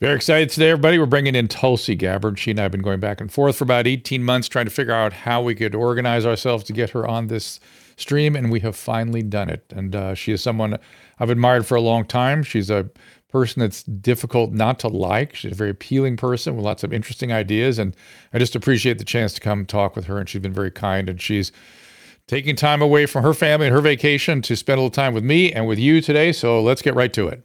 Very excited today, everybody. We're bringing in Tulsi Gabbard. She and I have been going back and forth for about 18 months trying to figure out how we could organize ourselves to get her on this stream, and we have finally done it. And uh, she is someone I've admired for a long time. She's a person that's difficult not to like. She's a very appealing person with lots of interesting ideas, and I just appreciate the chance to come talk with her. And she's been very kind, and she's taking time away from her family and her vacation to spend a little time with me and with you today. So let's get right to it.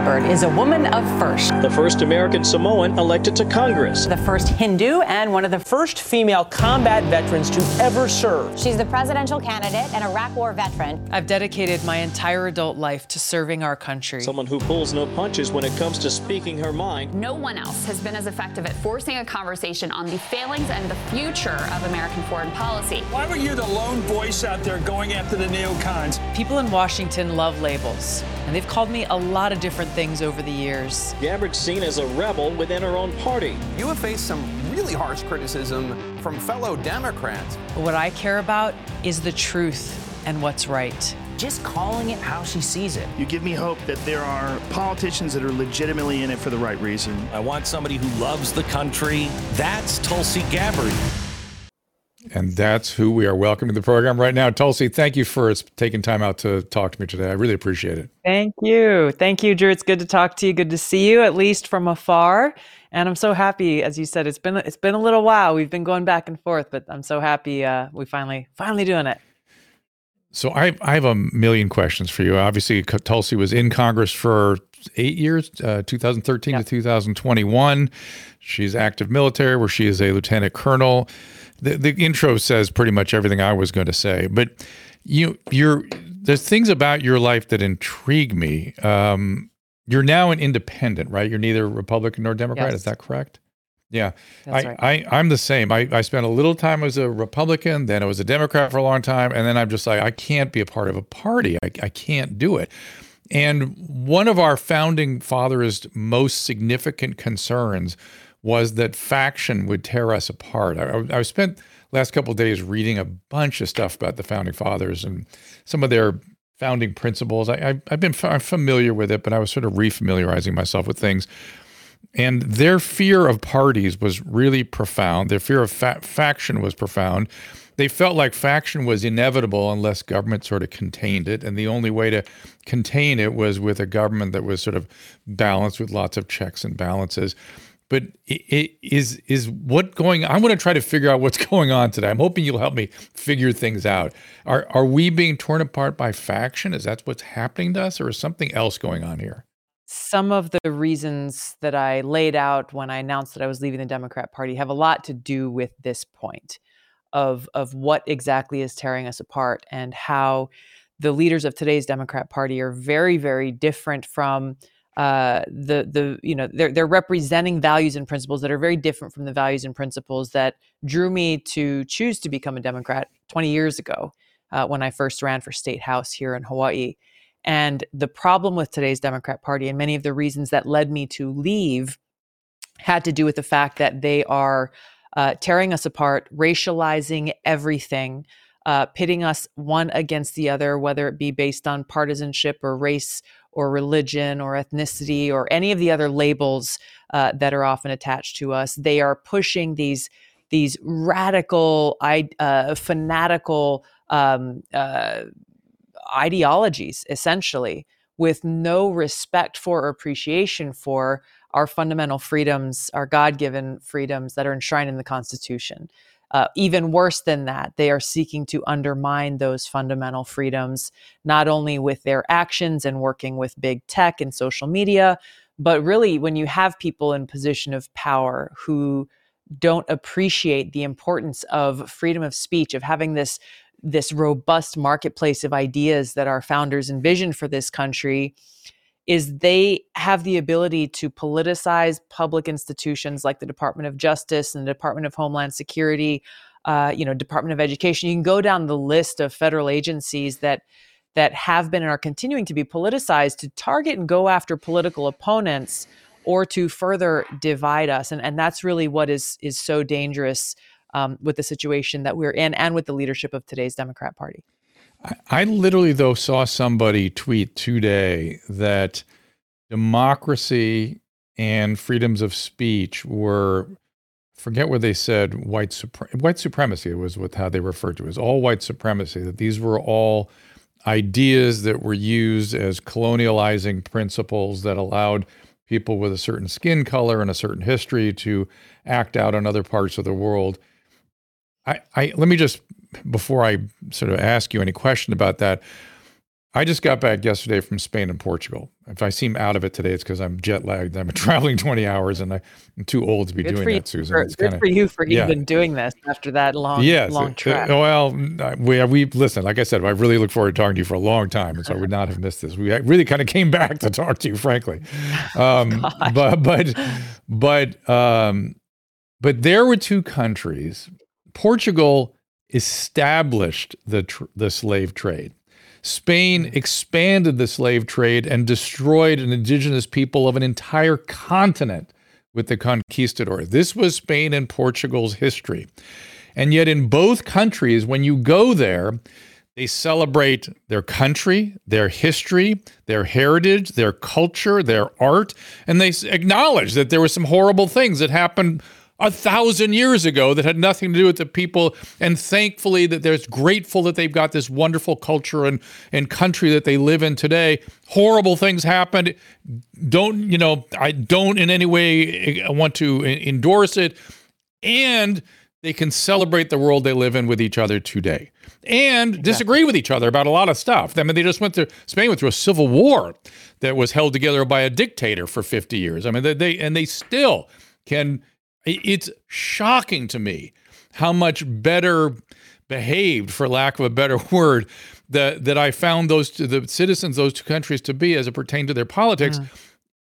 Gabbard is a woman of first. The first American Samoan elected to Congress. The first Hindu and one of the first female combat veterans to ever serve. She's the presidential candidate and Iraq War veteran. I've dedicated my entire adult life to serving our country. Someone who pulls no punches when it comes to speaking her mind. No one else has been as effective at forcing a conversation on the failings and the future of American foreign policy. Why were you the lone voice out there going after the neocons? People in Washington love labels, and they've called me a lot lot of different things over the years. Gabbard's seen as a rebel within her own party. You have faced some really harsh criticism from fellow Democrats. But what I care about is the truth and what's right just calling it how she sees it. You give me hope that there are politicians that are legitimately in it for the right reason. I want somebody who loves the country. That's Tulsi Gabbard. And that's who we are welcoming to the program right now. Tulsi, thank you for taking time out to talk to me today. I really appreciate it. Thank you. Thank you, Drew. It's good to talk to you. Good to see you, at least from afar. And I'm so happy, as you said, it's been it's been a little while. We've been going back and forth, but I'm so happy uh, we finally finally doing it. So I I have a million questions for you. Obviously, Tulsi was in Congress for eight years, uh, 2013 to 2021. She's active military, where she is a lieutenant colonel the, the intro says pretty much everything I was going to say, but you you're there's things about your life that intrigue me. Um, you're now an independent, right? You're neither Republican nor Democrat. Yes. Is that correct? Yeah, I, right. I, I'm the same. I, I spent a little time as a Republican, then I was a Democrat for a long time, and then I'm just like, I can't be a part of a party. I, I can't do it. And one of our founding fathers' most significant concerns was that faction would tear us apart. I, I spent last couple days reading a bunch of stuff about the founding fathers and some of their founding principles. I, have been familiar with it, but I was sort of refamiliarizing myself with things. And their fear of parties was really profound. Their fear of fa- faction was profound. They felt like faction was inevitable unless government sort of contained it. And the only way to contain it was with a government that was sort of balanced with lots of checks and balances. But it is is what going i want to try to figure out what's going on today. I'm hoping you'll help me figure things out. Are are we being torn apart by faction? Is that what's happening to us or is something else going on here? Some of the reasons that i laid out when i announced that i was leaving the democrat party have a lot to do with this point of of what exactly is tearing us apart and how the leaders of today's democrat party are very very different from uh, the the you know they're they're representing values and principles that are very different from the values and principles that drew me to choose to become a Democrat 20 years ago uh, when I first ran for state house here in Hawaii. And the problem with today's Democrat Party and many of the reasons that led me to leave had to do with the fact that they are uh, tearing us apart, racializing everything, uh, pitting us one against the other, whether it be based on partisanship or race or religion or ethnicity or any of the other labels uh, that are often attached to us. They are pushing these these radical, uh, fanatical um, uh, ideologies, essentially, with no respect for or appreciation for our fundamental freedoms, our God given freedoms that are enshrined in the Constitution. Uh, even worse than that, they are seeking to undermine those fundamental freedoms, not only with their actions and working with big tech and social media, But really, when you have people in position of power who don't appreciate the importance of freedom of speech, of having this this robust marketplace of ideas that our founders envisioned for this country, is they have the ability to politicize public institutions like the Department of Justice and the Department of Homeland Security, uh, you know, Department of Education. You can go down the list of federal agencies that that have been and are continuing to be politicized to target and go after political opponents or to further divide us. And, and that's really what is is so dangerous um, with the situation that we're in and with the leadership of today's Democrat Party. I, literally, though, saw somebody tweet today that democracy and freedoms of speech were forget what they said white white supremacy was with how they referred to it. it was all white supremacy that these were all ideas that were used as colonializing principles that allowed people with a certain skin color and a certain history to act out in other parts of the world. I, I let me just before I sort of ask you any question about that, I just got back yesterday from Spain and Portugal. If I seem out of it today, it's because I'm jet lagged. I'm traveling 20 hours, and I, am too old to be good doing that, Susan. For, it's good kinda, for you for yeah. even doing this after that long, yes, long trip. well, we we listen. Like I said, I really look forward to talking to you for a long time, and so I would not have missed this. We really kind of came back to talk to you, frankly. Um, but but but um, but there were two countries. Portugal established the tr- the slave trade. Spain mm-hmm. expanded the slave trade and destroyed an indigenous people of an entire continent with the conquistadors. This was Spain and Portugal's history. And yet, in both countries, when you go there, they celebrate their country, their history, their heritage, their culture, their art, and they acknowledge that there were some horrible things that happened a thousand years ago that had nothing to do with the people. And thankfully, that they're grateful that they've got this wonderful culture and, and country that they live in today. Horrible things happened. Don't, you know, I don't in any way eh, want to endorse it. And they can celebrate the world they live in with each other today and disagree with each other about a lot of stuff. I mean, they just went through Spain went through a civil war that was held together by a dictator for 50 years. I mean, they, they and they still can it's shocking to me how much better behaved, for lack of a better word, that that I found those the citizens those two countries to be as it pertained to their politics,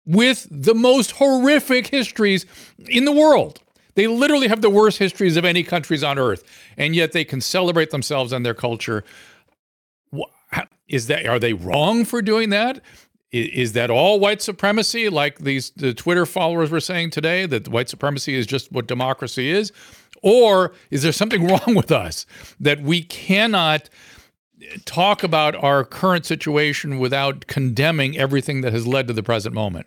with the most horrific histories in the world. They literally have the worst histories of any countries on earth, and yet they can celebrate themselves and their culture. Is that are they wrong for doing that? Is that all white supremacy like these the twitter followers were saying today that white supremacy is just what democracy is? Or is there something wrong with us that we cannot talk about our current situation without condemning everything that has led to the present moment?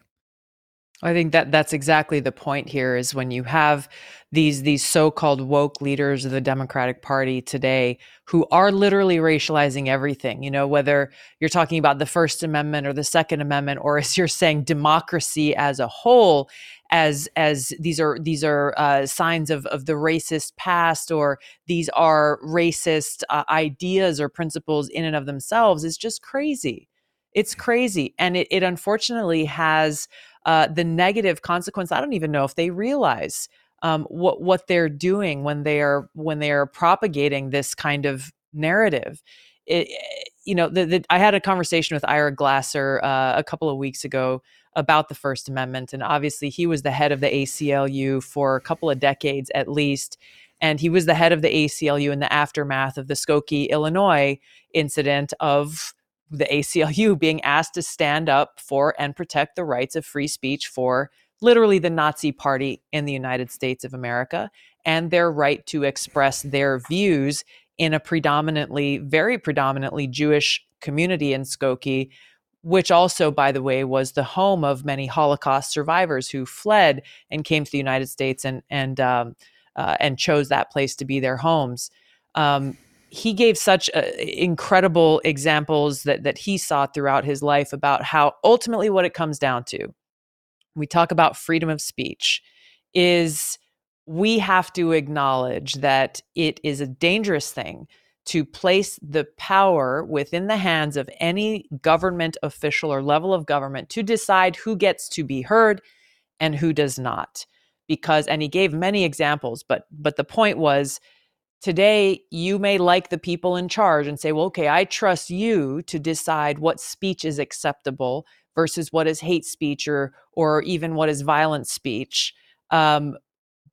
I think that that's exactly the point here is when you have these these so-called woke leaders of the Democratic Party today who are literally racializing everything, you know, whether you're talking about the First Amendment or the Second Amendment or as you're saying democracy as a whole as as these are these are uh, signs of of the racist past or these are racist uh, ideas or principles in and of themselves is just crazy. It's crazy and it it unfortunately has uh, the negative consequence. I don't even know if they realize um, what what they're doing when they are when they are propagating this kind of narrative. It, you know, the, the, I had a conversation with Ira Glasser uh, a couple of weeks ago about the First Amendment, and obviously he was the head of the ACLU for a couple of decades at least, and he was the head of the ACLU in the aftermath of the Skokie, Illinois incident of the ACLU being asked to stand up for and protect the rights of free speech for literally the Nazi party in the United States of America and their right to express their views in a predominantly, very predominantly Jewish community in Skokie, which also, by the way, was the home of many Holocaust survivors who fled and came to the United States and and um, uh, and chose that place to be their homes. Um, he gave such uh, incredible examples that that he saw throughout his life about how ultimately what it comes down to we talk about freedom of speech is we have to acknowledge that it is a dangerous thing to place the power within the hands of any government official or level of government to decide who gets to be heard and who does not. Because and he gave many examples but but the point was today you may like the people in charge and say well okay i trust you to decide what speech is acceptable versus what is hate speech or or even what is violent speech um,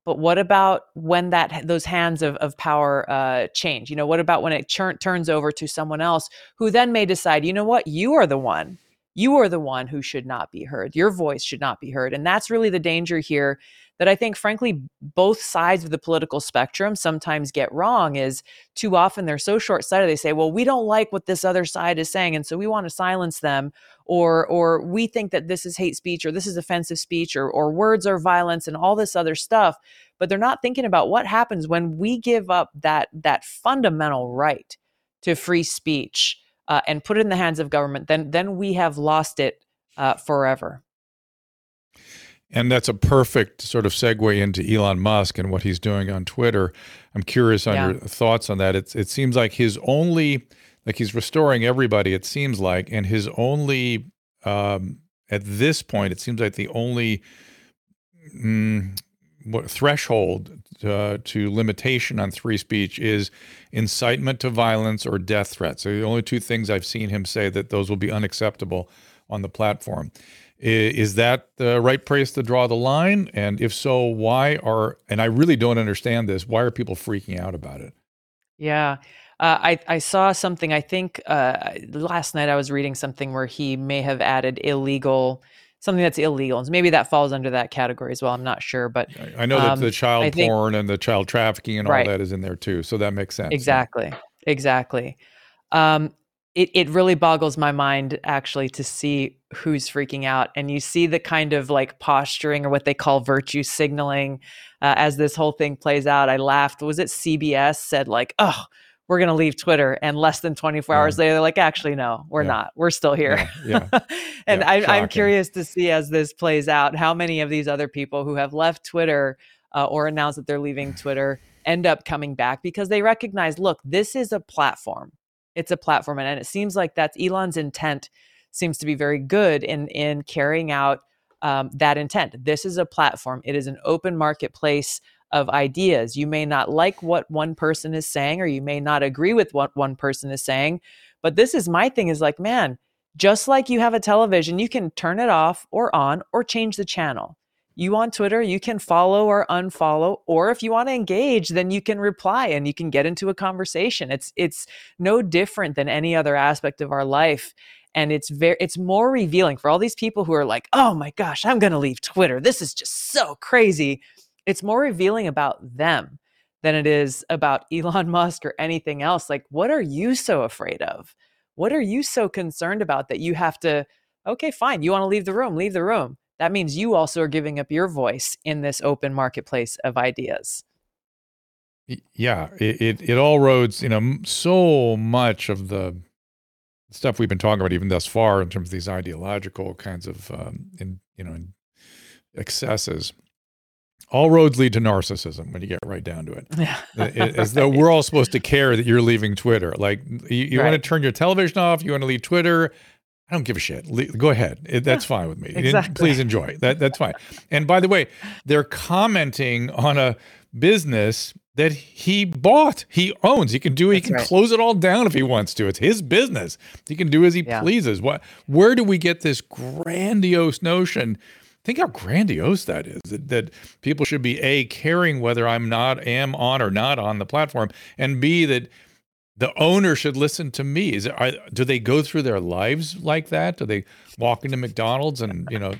but what about when that those hands of, of power uh, change? You know, what about when it turns over to someone else who then may decide, you know what, you are the one, you are the one who should not be heard. Your voice should not be heard, and that's really the danger here that I think, frankly, both sides of the political spectrum sometimes get wrong is too often they're so short sighted. They say, well, we don't like what this other side is saying. And so we want to silence them. Or, or we think that this is hate speech or this is offensive speech or, or words are violence and all this other stuff. But they're not thinking about what happens when we give up that, that fundamental right to free speech uh, and put it in the hands of government. Then, then we have lost it uh, forever. And that's a perfect sort of segue into Elon Musk and what he's doing on Twitter. I'm curious on yeah. your thoughts on that. It's, it seems like his only, like he's restoring everybody, it seems like, and his only, um, at this point, it seems like the only mm, what, threshold uh, to limitation on free speech is incitement to violence or death threats. So the only two things I've seen him say that those will be unacceptable on the platform. Is that the right place to draw the line? And if so, why are, and I really don't understand this, why are people freaking out about it? Yeah. Uh, I, I saw something, I think uh, last night I was reading something where he may have added illegal, something that's illegal. And maybe that falls under that category as well. I'm not sure. But I know that um, the child think, porn and the child trafficking and all right. that is in there too. So that makes sense. Exactly. Exactly. Um, it, it really boggles my mind actually to see who's freaking out and you see the kind of like posturing or what they call virtue signaling uh, as this whole thing plays out i laughed was it cbs said like oh we're going to leave twitter and less than 24 yeah. hours later they're like actually no we're yeah. not we're still here yeah. and I, am curious to see as this plays out how many of these other people who have left twitter uh, or announced that they're leaving twitter end up coming back because they recognize look this is a platform it's a platform and, and it seems like that's elon's intent seems to be very good in in carrying out um, that intent this is a platform it is an open marketplace of ideas you may not like what one person is saying or you may not agree with what one person is saying but this is my thing is like man just like you have a television you can turn it off or on or change the channel you on Twitter, you can follow or unfollow, or if you want to engage, then you can reply and you can get into a conversation. It's it's no different than any other aspect of our life. And it's very it's more revealing for all these people who are like, oh my gosh, I'm gonna leave Twitter. This is just so crazy. It's more revealing about them than it is about Elon Musk or anything else. Like, what are you so afraid of? What are you so concerned about that you have to, okay, fine, you want to leave the room, leave the room that means you also are giving up your voice in this open marketplace of ideas. Yeah, it, it, it all roads, you know, so much of the stuff we've been talking about even thus far in terms of these ideological kinds of, um, in, you know, excesses all roads lead to narcissism when you get right down to it. Yeah. As though we're all supposed to care that you're leaving Twitter. Like you, you right. want to turn your television off, you want to leave Twitter. I don't give a shit. Le- go ahead. It, that's yeah, fine with me. Exactly. Please enjoy. That that's fine. And by the way, they're commenting on a business that he bought, he owns. He can do. He can right. close it all down if he wants to. It's his business. He can do as he yeah. pleases. What? Where do we get this grandiose notion? Think how grandiose that is. That, that people should be a caring whether I'm not am on or not on the platform, and b that the owner should listen to me. Is it, are, do they go through their lives like that? Do they walk into McDonald's and you know,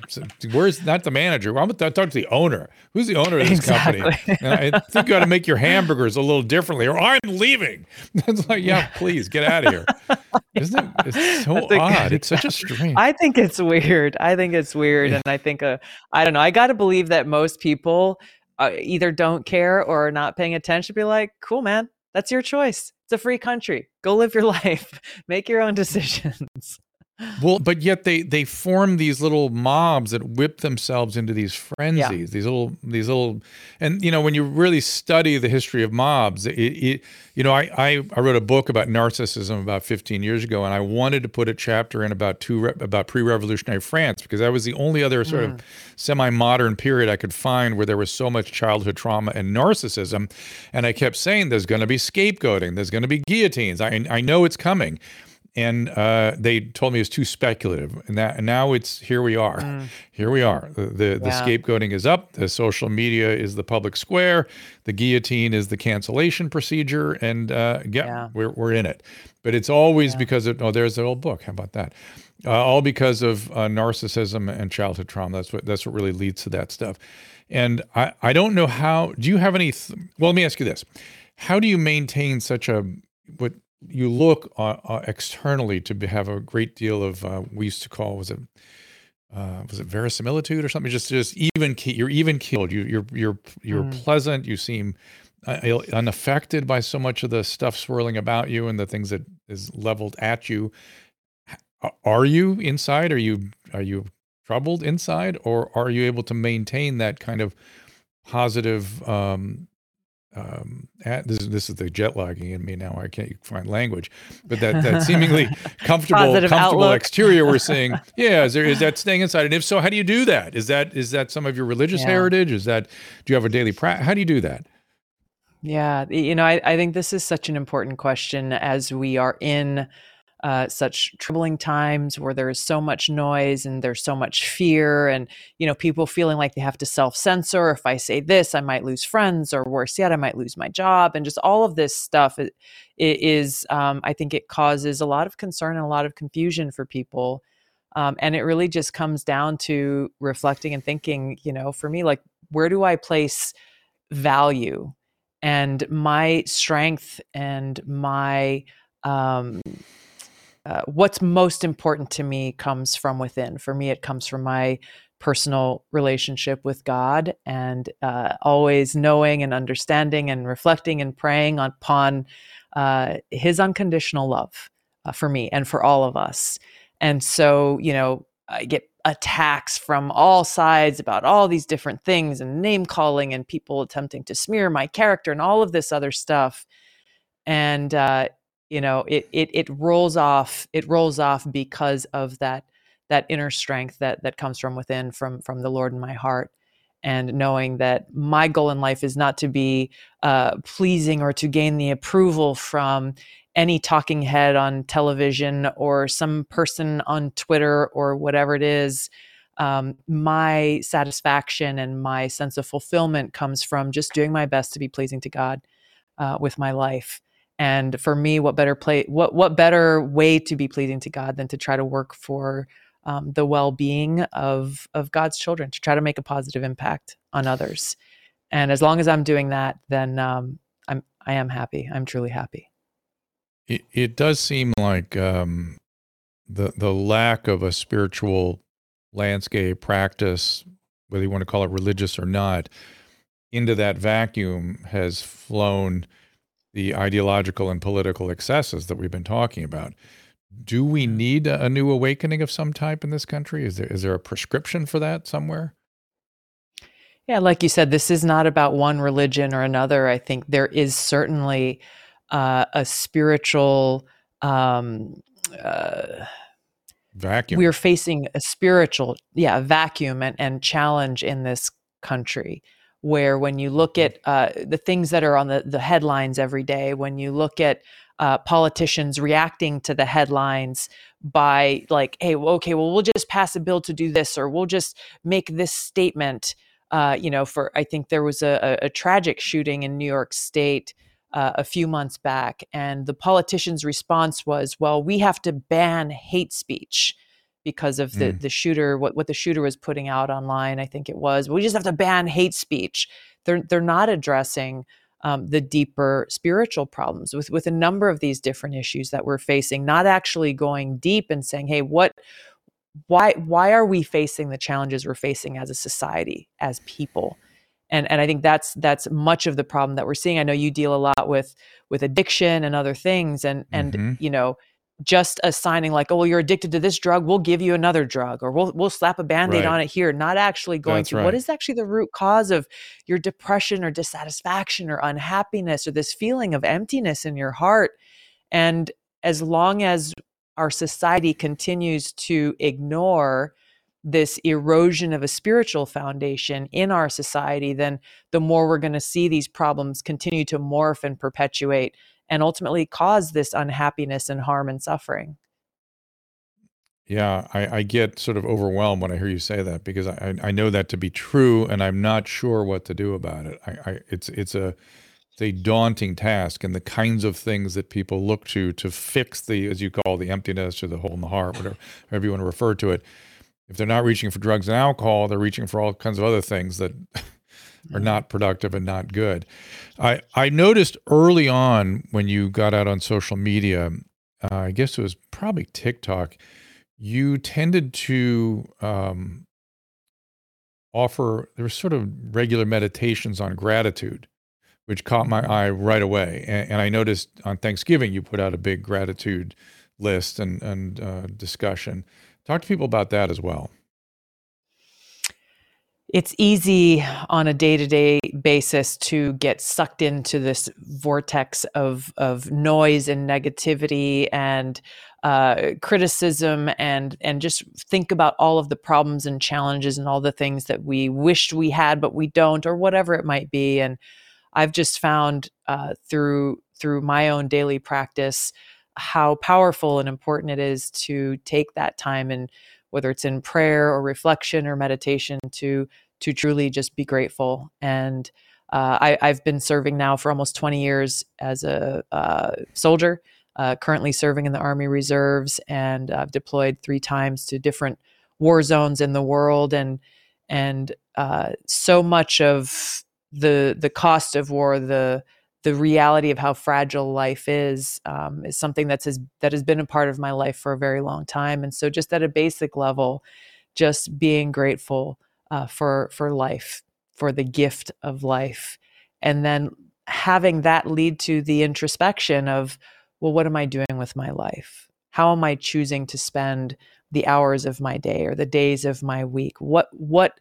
where's not the manager? I'm going to talk to the owner. Who's the owner of this exactly. company? And I think you got to make your hamburgers a little differently, or I'm leaving. It's like, yeah, please get out of here. Isn't it? It's so think, odd. It's such a strange. I think it's weird. I think it's weird, and I think uh, I don't know. I got to believe that most people uh, either don't care or are not paying attention. Be like, cool, man. That's your choice it's a free country. Go live your life. Make your own decisions. Well, but yet they they form these little mobs that whip themselves into these frenzies. Yeah. These little these little, and you know when you really study the history of mobs, it, it you know I, I, I wrote a book about narcissism about 15 years ago, and I wanted to put a chapter in about two about pre-revolutionary France because that was the only other sort mm. of semi-modern period I could find where there was so much childhood trauma and narcissism, and I kept saying there's going to be scapegoating, there's going to be guillotines. I I know it's coming and uh, they told me it was too speculative. And that and now it's here we are. Mm. Here we are. The the, yeah. the, scapegoating is up. The social media is the public square. The guillotine is the cancellation procedure, and uh, yeah, yeah, we're we're in it. But it's always yeah. because of oh, there's the old book. How about that? Uh, all because of uh, narcissism and childhood trauma. That's what that's what really leads to that stuff. And I I don't know how. Do you have any? Th- well, let me ask you this: How do you maintain such a what you look uh, uh, externally to be, have a great deal of uh, we used to call was it uh, was it verisimilitude or something? Just just even you're even killed. You you're you're you're mm. pleasant. You seem uh, unaffected by so much of the stuff swirling about you and the things that is leveled at you. Are you inside? Are you are you troubled inside, or are you able to maintain that kind of positive um, um, at, this, this is the jet lagging in me now. I can't find language, but that, that seemingly comfortable, comfortable exterior we're seeing. Yeah, is there is that staying inside? And if so, how do you do that? Is that is that some of your religious yeah. heritage? Is that do you have a daily practice? How do you do that? Yeah, you know, I, I think this is such an important question as we are in uh, such troubling times where there is so much noise and there's so much fear and you know people feeling like they have to self-censor. If i say this i might lose friends or worse yet i might lose my job. And just all of this stuff it, it is um, i think it causes a lot of concern and a lot of confusion for people. Um, and it really just comes down to reflecting and thinking you know for me like where do i place value? And my strength and my um, uh, what's most important to me comes from within. For me, it comes from my personal relationship with God and uh, always knowing and understanding and reflecting and praying upon uh, His unconditional love uh, for me and for all of us. And so, you know, I get attacks from all sides about all these different things and name calling and people attempting to smear my character and all of this other stuff. And uh, you know it it it rolls off it rolls off because of that that inner strength that that comes from within from from the lord in my heart. And knowing that my goal in life is not to be uh, pleasing or to gain the approval from any talking head on television or some person on twitter or whatever it is. Um, my satisfaction and my sense of fulfillment comes from just doing my best to be pleasing to god uh, with my life and for me, what better play what what better way to be pleasing to God than to try to work for um, the well-being of of God's children, to try to make a positive impact on others. And as long as I'm doing that, then um, I'm I am happy. I'm truly happy. It it does seem like um, the the lack of a spiritual landscape practice, whether you want to call it religious or not, into that vacuum has flown the ideological and political excesses that we've been talking about. Do we need a, new awakening of some type in this country? Is there is there a prescription for that somewhere? Yeah, like you said, this is not about one religion or another. I think there is certainly uh, a spiritual um, uh, vacuum. We're facing a spiritual, yeah, vacuum and, and challenge in this country where when you look at uh, the things that are on the, the headlines every day, when you look at uh, politicians reacting to the headlines by like, hey, well, okay, well, we'll just pass a bill to do this, or we'll just make this statement. Uh, you know, for I think there was a, a tragic shooting in New York State uh, a few months back, and the politician's response was, "Well, we have to ban hate speech." Because of the mm. the shooter what what the shooter was putting out online. I think it was we just have to ban hate speech. They're they're not addressing um, the deeper spiritual problems with with a number of these different issues that we're facing. Not actually going deep and saying, hey, what why why are we facing the challenges we're facing as a society as people and and i think that's that's much of the problem that we're seeing i know you deal a lot with with addiction and other things and and mm-hmm. you know just assigning like, oh, well, you're addicted to this drug, we'll give you another drug, or we'll we'll slap a band-aid Right. on it here, not actually going That's to what right. is actually the root cause of your depression or dissatisfaction or unhappiness or this feeling of emptiness in your heart. And as long as our society continues to ignore this erosion of a spiritual foundation in our society, then the more we're going to see these problems continue to morph and perpetuate and ultimately cause this unhappiness and harm and suffering. Yeah, I, I get sort of overwhelmed when I hear you say that because I, I know that to be true, and I'm not sure what to do about it. I, I it's it's a it's a daunting task, and the kinds of things that people look to to fix the, as you call the emptiness or the hole in the heart, whatever, however you want to refer to it. If they're not reaching for drugs and alcohol, they're reaching for all kinds of other things that are not productive and not good. I I noticed early on when you got out on social media, uh, I guess it was probably TikTok, you tended to um, offer there were sort of regular meditations on gratitude, which caught my eye right away. And, and I noticed on Thanksgiving you put out a big gratitude list and and uh, discussion. Talk to people about that as well. It's easy on a day-to-day basis to get sucked into this vortex of of noise and negativity and uh, criticism and and just think about all of the problems and challenges and all the things that we wished we had but we don't or whatever it might be. And I've just found uh, through through my own daily practice how powerful and important it is to take that time and whether it's in prayer or reflection or meditation to to truly just be grateful and uh, I, I've been serving now for almost 20 years as a uh, soldier, uh, currently serving in the Army Reserves, and I've deployed three times to different war zones in the world. And and uh, so much of the the cost of war, the the reality of how fragile life is, um, is something that's has, that has been a part of my life for a very long time. And so, just at a basic level, just being grateful uh, for for life, for the gift of life, and then having that lead to the introspection of, well, what am I doing with my life? How am I choosing to spend the hours of my day or the days of my week? What what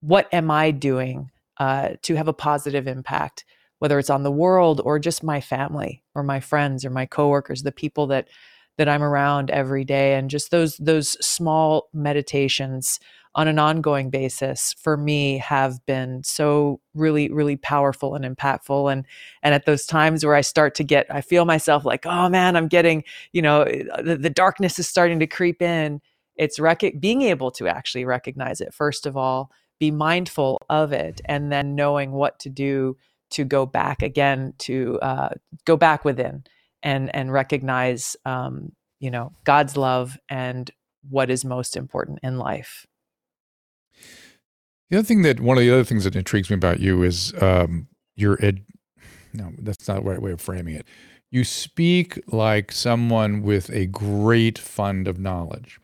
what am I doing uh, to have a positive impact, whether it's on the world or just my family or my friends or my coworkers, the people that that I'm around every day, and just those those small meditations on an ongoing basis for me have been so really really powerful and impactful and and at those times where i start to get i feel myself like oh man i'm getting you know eh, uh, the, the darkness is starting to creep in. It's rec- being able to actually recognize it first of all be mindful of it and then knowing what to do to go back again to uh, go back within and and recognize um, you know god's love and what is most important in life The other thing that one of the other things that intrigues me about you is um, your ed. No, that's not the right way of framing it. You speak like someone with a great fund of knowledge,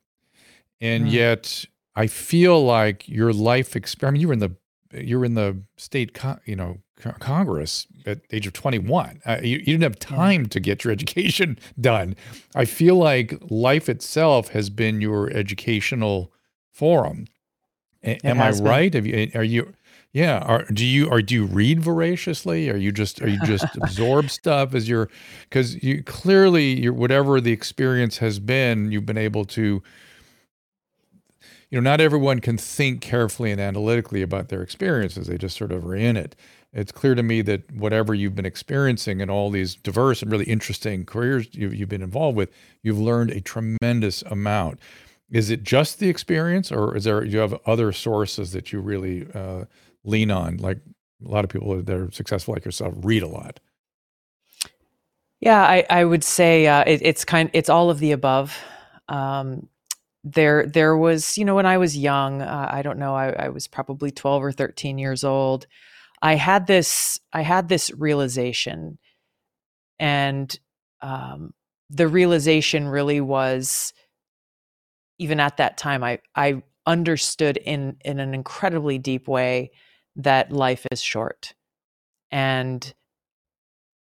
and Mm. yet I feel like your life experience. I mean, you were in the you were in the state, con- you know, co- Congress at the age of twenty one. Uh, you, you didn't have time to get your education done. I feel like life itself has been your educational forum. A- am I been. right? Have you? Are you? Yeah. Are do you? Or do you read voraciously? Are you just? Are you just absorb stuff as you're? Because you clearly, you're whatever the experience has been, you've been able to. You know, not everyone can think carefully and analytically about their experiences. They just sort of are in it. It's clear to me that whatever you've been experiencing in all these diverse and really interesting careers you've, you've been involved with, you've learned a tremendous amount. Is it just the experience, or is there you have other sources that you really uh, lean on? Like a lot of people that are successful like yourself read a lot. Yeah, I, I would say uh, it, it's kind. It's all of the above. Um, there, there was, you know, when I was young, uh, I don't know, I, I was probably twelve or thirteen years old. I had this, I had this realization, and um, the realization really was, even at that time, I, I understood in in an incredibly deep way that life is short, and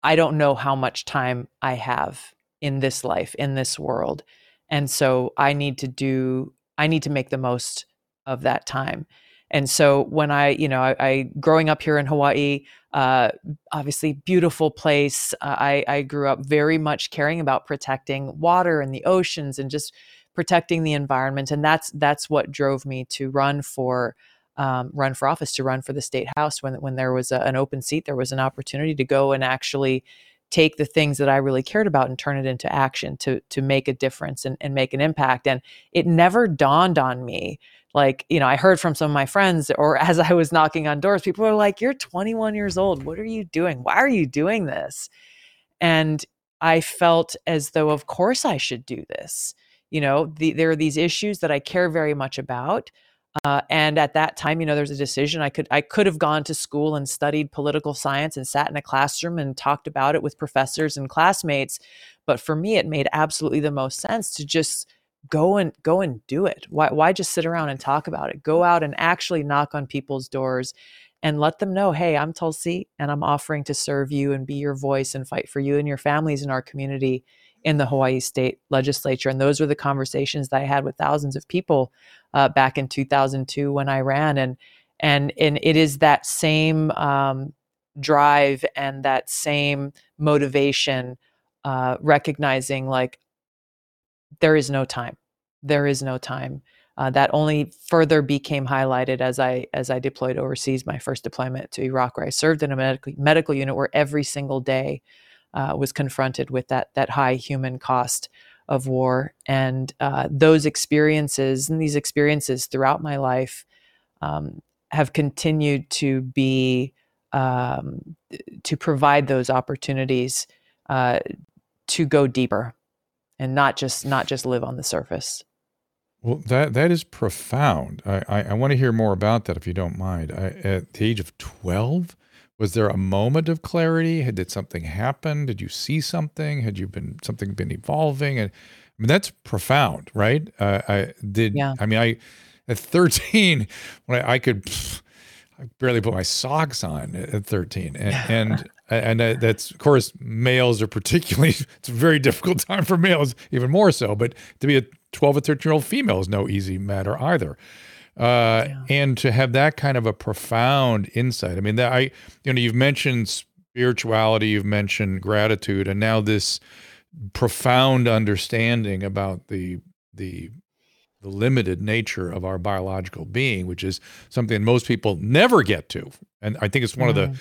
I don't know how much time I have in this life, in this world. And so I need to do, I need to make the most of that time. And so when I, you know, I, I growing up here in Hawaii, uh, obviously beautiful place. Uh, I, I grew up very much caring about protecting water and the oceans and just protecting the environment. And that's that's what drove me to run for um, run for office, to run for the state house. When when there was a, an open seat, there was an opportunity to go and actually take the things that I really cared about and turn it into action to to make a difference and, and make an impact. And it never dawned on me. Like, you know, I heard from some of my friends, or as I was knocking on doors, people were like, You're 21 years old. What are you doing? Why are you doing this? And I felt as though, of course, I should do this. You know, the, there are these issues that I care very much about. Uh, and at that time, you know, there's a decision I could I could have gone to school and studied political science and sat in a classroom and talked about it with professors and classmates. But for me, it made absolutely the most sense to just go and go and do it. Why why just sit around and talk about it? Go out and actually knock on people's doors and let them know, hey, I'm Tulsi and I'm offering to serve you and be your voice and fight for you and your families in our community in the Hawaii State Legislature. And those were the conversations that I had with thousands of people uh, back in 2002 when I ran. And and and it is that same um, drive and that same motivation, uh, recognizing like there is no time, there is no time. Uh, that only further became highlighted as I as I deployed overseas. My first deployment to Iraq, where I served in a medical medical unit, where every single day uh, was confronted with that that high human cost of war and uh, those experiences and these experiences throughout my life um, have continued to be um, to provide those opportunities uh, to go deeper and not just not just live on the surface. Well, that that is profound. I, I, I want to hear more about that if you don't mind. I, at the age of twelve, was there a moment of clarity? Had did something happen? Did you see something? Had you been something been evolving? And I mean, that's profound, right? Uh, I did. Yeah. I mean, I at 13 when I, I could. I barely put my socks on at 13 and and, and that's of course males are particularly it's a very difficult time for males even more so but to be a 12 or 13 year old female is no easy matter either uh, yeah. and to have that kind of a profound insight. I mean, that I, you know, you've mentioned spirituality, you've mentioned gratitude, and now this profound understanding about the the the limited nature of our biological being, which is something most people never get to. And I think it's one mm. of the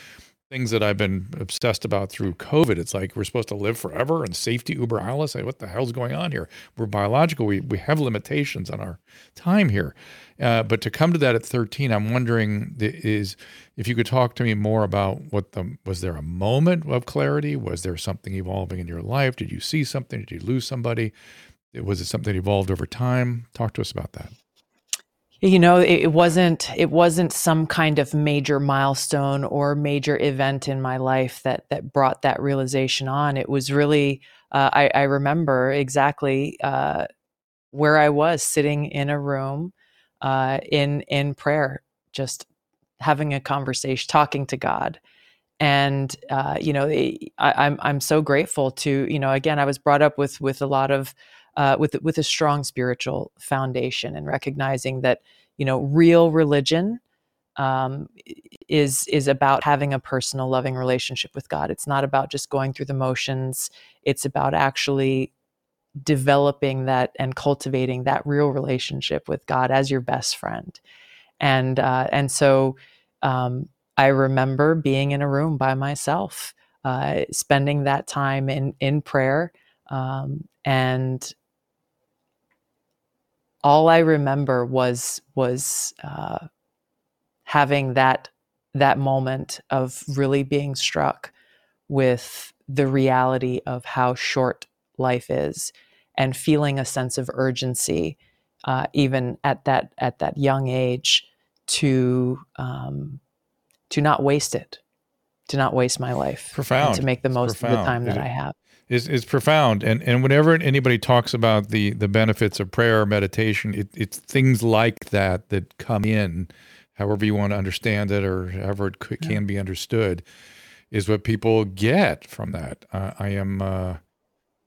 things that I've been obsessed about through COVID. It's like we're supposed to live forever and safety uber alles. Like, what the hell's going on here? We're biological. We, we have limitations on our time here. Uh, but to come to that at 13, I'm wondering is if you could talk to me more about what the was there a moment of clarity? Was there something evolving in your life? Did you see something? Did you lose somebody? Was it something that evolved over time? Talk to us about that. You know it, wasn't it wasn't some kind of major milestone or major event in my life that that brought that realization on. It was really uh, I, I, remember exactly uh, where i was sitting in a room uh, in in prayer just having a conversation talking to god. And uh, you know I, I'm I'm so grateful to you know again I was brought up with with a lot of uh, with with a strong spiritual foundation and recognizing that you know real religion um, is is about having a personal loving relationship with God. It's not about just going through the motions. It's about actually developing that and cultivating that real relationship with God as your best friend. And uh, and so um, I remember being in a room by myself, uh, spending that time in in prayer, um, and all I remember was was uh, having that that moment of really being struck with the reality of how short life is and feeling a sense of urgency uh, even at that at that young age to um, to not waste it to not waste my life profound to make the most of the time that it, I have is is profound. And and whenever anybody talks about the the benefits of prayer or meditation, it, it's things like that that come in, however you want to understand it or however it could, can be understood, is what people get from that. Uh, I am. Uh,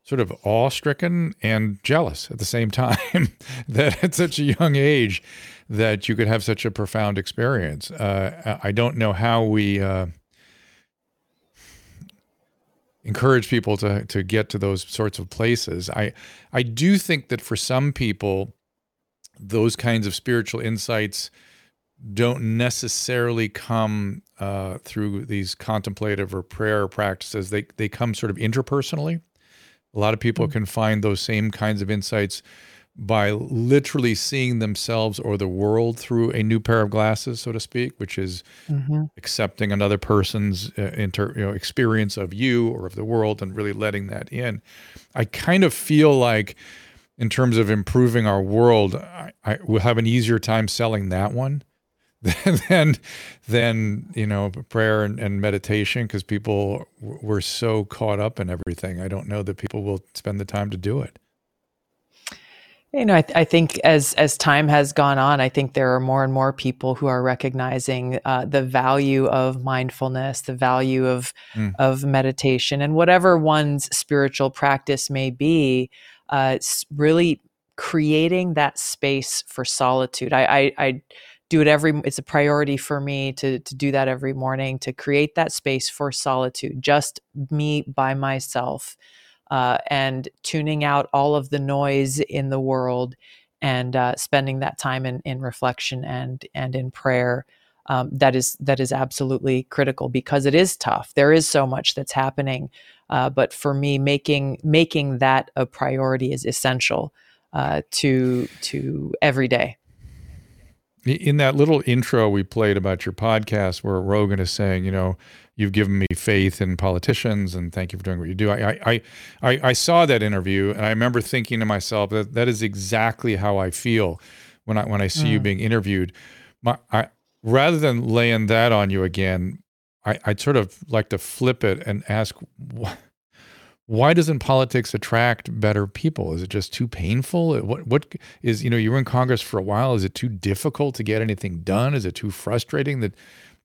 sort of awe-stricken and jealous at the same time that at such a young age that you could have such a profound experience. Uh, I don't know how we uh, encourage people to to get to those sorts of places. I I do think that for some people, those kinds of spiritual insights don't necessarily come uh, through these contemplative or prayer practices. They they come sort of interpersonally. A lot of people mm-hmm. can find those same kinds of insights by literally seeing themselves or the world through a new pair of glasses, so to speak, which is mm-hmm. accepting another person's uh, inter, you know, experience of you or of the world and really letting that in. I kind of feel like, in terms of improving our world, I, I will have an easier time selling that one than than you know prayer and, and meditation because people were so caught up in everything. I don't know that people will spend the time to do it. You know, I, th- I, think as as time has gone on, I think there are more and more people who are recognizing uh, the value of mindfulness, the value of mm. of meditation, and whatever one's spiritual practice may be. Uh, really creating that space for solitude. I, I, I do it every. It's a priority for me to to do that every morning to create that space for solitude, just me by myself uh, and tuning out all of the noise in the world and uh, spending that time in, in reflection and and in prayer um, that is that is absolutely critical because it is tough. There is so much that's happening uh, but for me making making that a priority is essential uh, to to every day. In that little intro we played about your podcast where rogan is saying you know you've given me faith in politicians and thank you for doing what you do. I, I, I, I saw that interview and I remember thinking to myself that that is exactly how I feel when I, when I see mm. you being interviewed. My, I, rather than laying that on you again, I, I'd sort of like to flip it and ask, why doesn't politics attract better people? Is it just too painful? What what is you know you were in Congress for a while? Is it too difficult to get anything done? Is it too frustrating that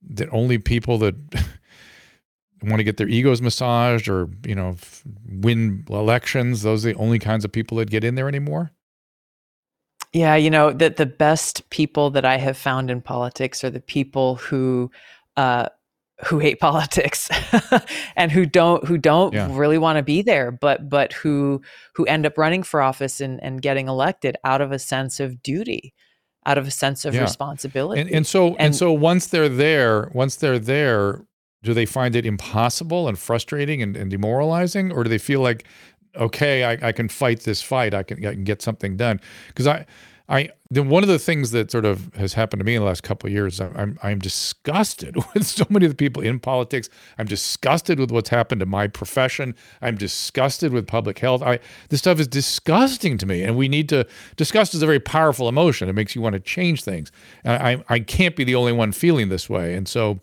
that only people that want to get their egos massaged or you know win elections those are the only kinds of people that get in there anymore yeah you know that the best people that i have found in politics are the people who uh, who hate politics and who don't who don't yeah. really want to be there but but who who end up running for office and, and getting elected out of a sense of duty out of a sense of yeah. responsibility and, and so and, and so once they're there once they're there do they find it impossible and frustrating and, and demoralizing? Or do they feel like okay I, I, can fight this fight. I can, I can get something done? Because I I then one of the things that sort of has happened to me in the last couple of years I'm I'm disgusted with so many of the people in politics. I'm disgusted with what's happened to my profession. I'm disgusted with public health. I this stuff is disgusting to me and we need to disgust is a very powerful emotion. It makes you want to change things. And I I can't be the only one feeling this way. And so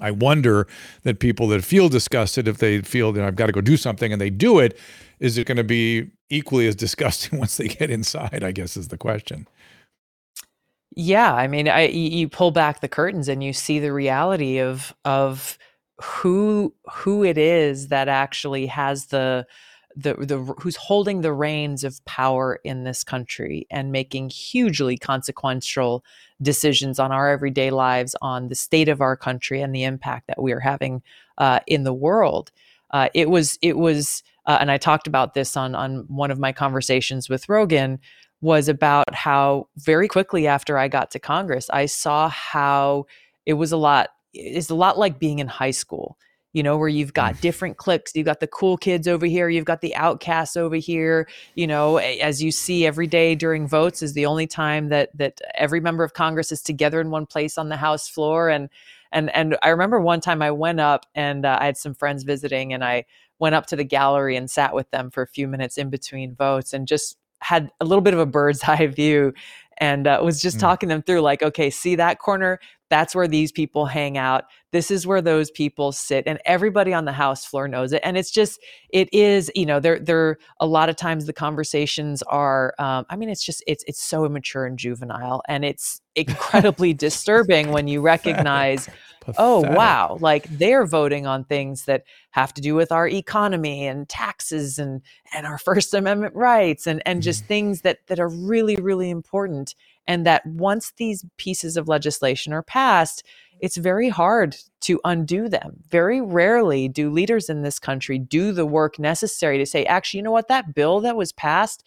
I wonder that people that feel disgusted, if they feel that I've got to go do something and they do it, is it going to be equally as disgusting once they get inside? I guess is the question. Yeah, I mean, I you pull back the curtains and you see the reality of of who who it is that actually has the the the who's holding the reins of power in this country and making hugely consequential decisions on our everyday lives, on the state of our country, and the impact that we are having uh, in the world. Uh, it was it was, uh, and I talked about this on on one of my conversations with Rogan. Was about how very quickly after I got to Congress, I saw how it was a lot. It's a lot like being in high school you know, where you've got mm. different cliques. You've got the cool kids over here, you've got the outcasts over here. You know, as you see every day during votes is the only time that that every member of Congress is together in one place on the House floor. And and and I remember one time I went up and uh, I had some friends visiting, and I went up to the gallery and sat with them for a few minutes in between votes, and just had a little bit of a bird's eye view and uh, was just mm. talking them through like okay see that corner that's where these people hang out. This is where those people sit and everybody on the house floor knows it and it's just it is you know there there a lot of times the conversations are um, i mean it's just it's it's so immature and juvenile and it's incredibly disturbing when you recognize oh wow like they're voting on things that have to do with our economy and taxes and and our first amendment rights and and just mm. things that that are really really important and that once these pieces of legislation are passed it's very hard to undo them very rarely do leaders in this country do the work necessary to say actually you know what that bill that was passed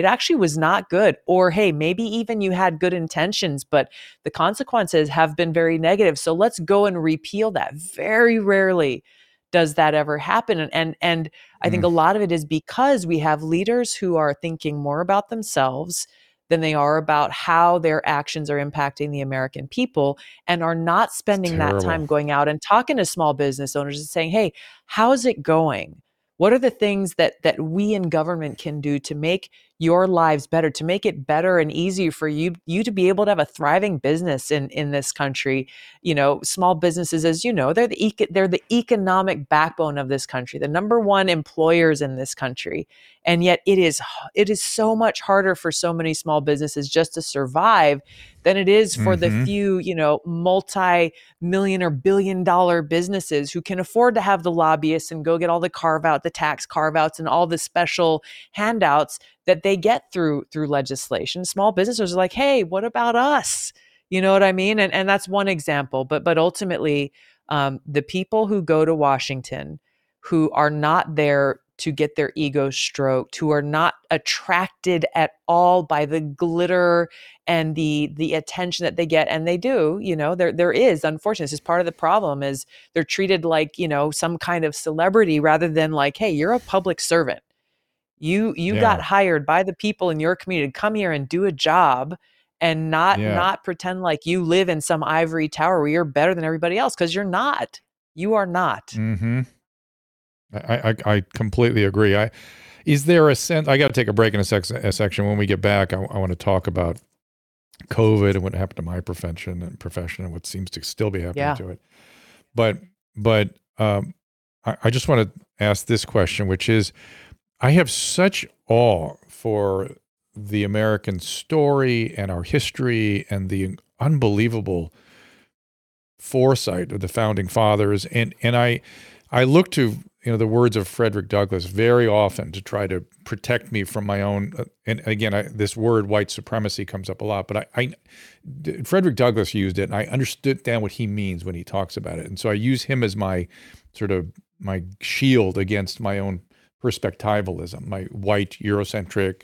it actually was not good. Or, hey, maybe even you had good intentions, but the consequences have been very negative. So let's go and repeal that. Very rarely does that ever happen. And and, and I think mm. a lot of it is because we have leaders who are thinking more about themselves than they are about how their actions are impacting the American people and are not spending that time going out and talking to small business owners and saying, hey, how's it going? What are the things that that we in government can do to make your lives better, to make it better and easier for you you to be able to have a thriving business in in this country? You know, small businesses, as you know, they're the eco- they're the economic backbone of this country, the number one employers in this country, and yet it is it is so much harder for so many small businesses just to survive than it is for mm-hmm. the few, you know, multi million or billion dollar businesses who can afford to have the lobbyists and go get all the carve out, the tax carve outs and all the special handouts that they get through through legislation. Small businesses are like, hey, what about us? You know what I mean? And and that's one example. But but ultimately, um, the people who go to Washington who are not there to get their ego stroked, who are not attracted at all by the glitter and the the attention that they get. And they do, you know, there there is, unfortunately, this is part of the problem is they're treated like, you know, some kind of celebrity rather than like, hey, you're a public servant. You you yeah. got hired by the people in your community to come here and do a job and not yeah. not pretend like you live in some ivory tower where you're better than everybody else because you're not. You are not. Mm-hmm. I, I, I completely agree. I is there a sense? I got to take a break in a, sec, a section. When we get back, I, I want to talk about COVID and what happened to my profession and profession and what seems to still be happening yeah. to it. But but um, I, I just want to ask this question, which is, I have such awe for the American story and our history and the unbelievable foresight of the founding fathers and and I I look to you know the words of Frederick Douglass very often to try to protect me from my own. Uh, and again, I, this word white supremacy comes up a lot, but I, I, Frederick Douglass used it, and I understood then what he means when he talks about it, and so I use him as my sort of my shield against my own perspectivalism, my white Eurocentric.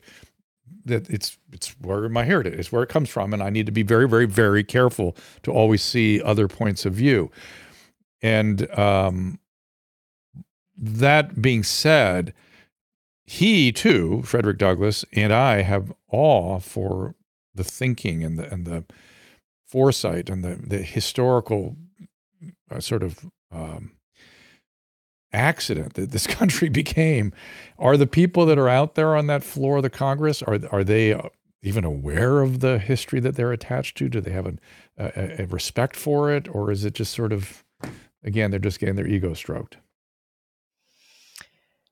That it's it's where my heritage is, where it comes from, and I need to be very, very, very careful to always see other points of view. And um, that being said, he too, Frederick Douglass, and I have awe for the thinking and the and the foresight and the the historical uh, sort of um, accident that this country became. Are the people that are out there on that floor of the Congress are are they even aware of the history that they're attached to? Do they have a, a, a respect for it, or is it just sort of again they're just getting their ego stroked?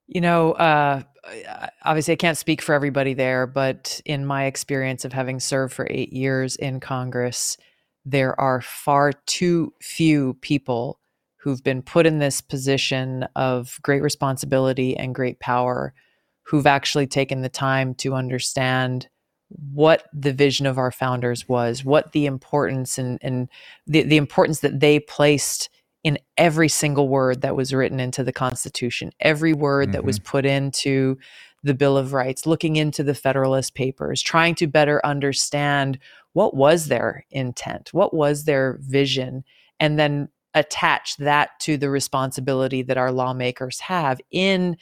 You know, uh, obviously, I can't speak for everybody there, but in my experience of having served for eight years in Congress, there are far too few people who've been put in this position of great responsibility and great power who've actually taken the time to understand what the vision of our founders was, what the importance and, and the, the importance that they placed in every single word that was written into the Constitution, every word mm-hmm. that was mm-hmm. put into the Bill of Rights, looking into the Federalist Papers, trying to better understand what was their intent, what was their vision, and then attach that to the responsibility that our lawmakers have in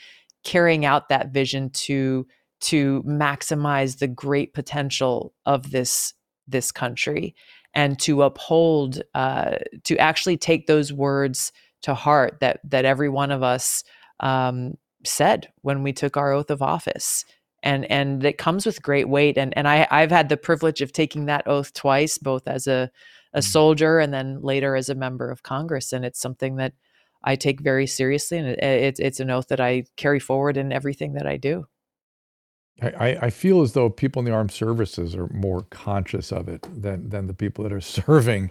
carrying out that vision to to maximize the great potential of this this country and to uphold, uh, to actually take those words to heart that that every one of us um, said when we took our oath of office. And and it comes with great weight. And and I I've had the privilege of taking that oath twice, both as a a mm. soldier and then later as a member of Congress. And it's something that I take very seriously, and it, it's it's an oath that I carry forward in everything that I do. I, I feel as though people in the armed services are more conscious of it than than the people that are serving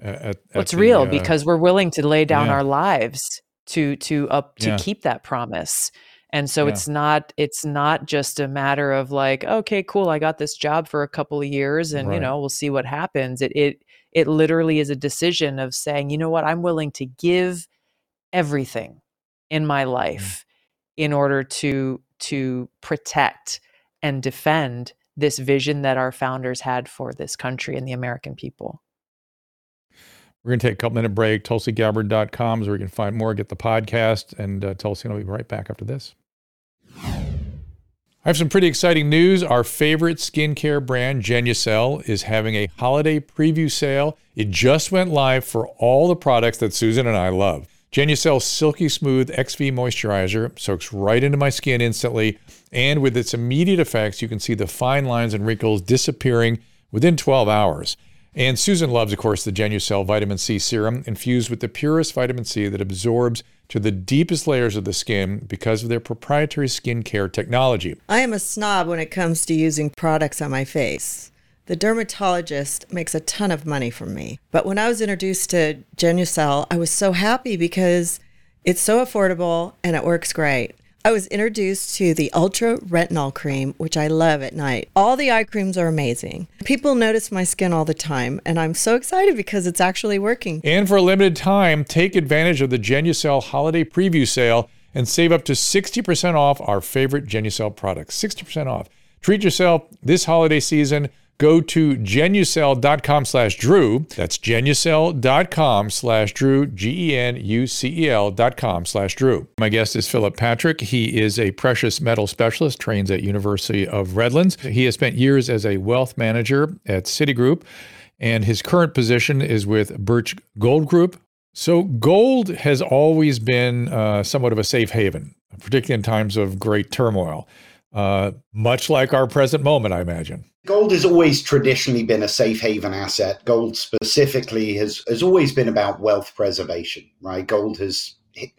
At, at What's the, real uh, because we're willing to lay down yeah. our lives to to up to Yeah. keep that promise. And so Yeah. it's not it's not just a matter of like, okay, cool, I got this job for a couple of years and you know, we'll see what happens. It it it literally is a decision of saying, you know what, I'm willing to give everything in my life in order to to protect and defend this vision that our founders had for this country and the American people. We're going to take a couple minute break. TulsiGabbard.com is where you can find more, get the podcast, and uh, Tulsi and I'll be right back after this. I have some pretty exciting news. Our favorite skincare brand, Genucel, is having a holiday preview sale. It just went live for all the products that Susan and I love. Genucel's Silky Smooth XV Moisturizer soaks right into my skin instantly, and with its immediate effects, you can see the fine lines and wrinkles disappearing within 12 hours. And Susan loves, of course, the Genucel Vitamin C Serum, infused with the purest vitamin C that absorbs to the deepest layers of the skin because of their proprietary skincare technology. I am a snob when it comes to using products on my face. The dermatologist makes a ton of money from me. But when I was introduced to Genucel, I was so happy because it's so affordable and it works great. I was introduced to the Ultra Retinol Cream, which I love at night. All the eye creams are amazing. People notice my skin all the time, and I'm so excited because it's actually working. And for a limited time, take advantage of the Genucel holiday preview sale and save up to 60% off our favorite Genucel products. 60% off. Treat yourself this holiday season. Go to genucel.com slash Drew. That's genucel.com slash Drew, G E N U C E L dot com slash Drew. My guest is Philip Patrick. He is a precious metal specialist, trains at University of Redlands. He has spent years as a wealth manager at Citigroup, and his current position is with Birch Gold Group. So, gold has always been uh, somewhat of a safe haven, particularly in times of great turmoil, uh, much like our present moment, I imagine. Gold has always traditionally been a safe haven asset. Gold specifically has, has always been about wealth preservation, right? Gold has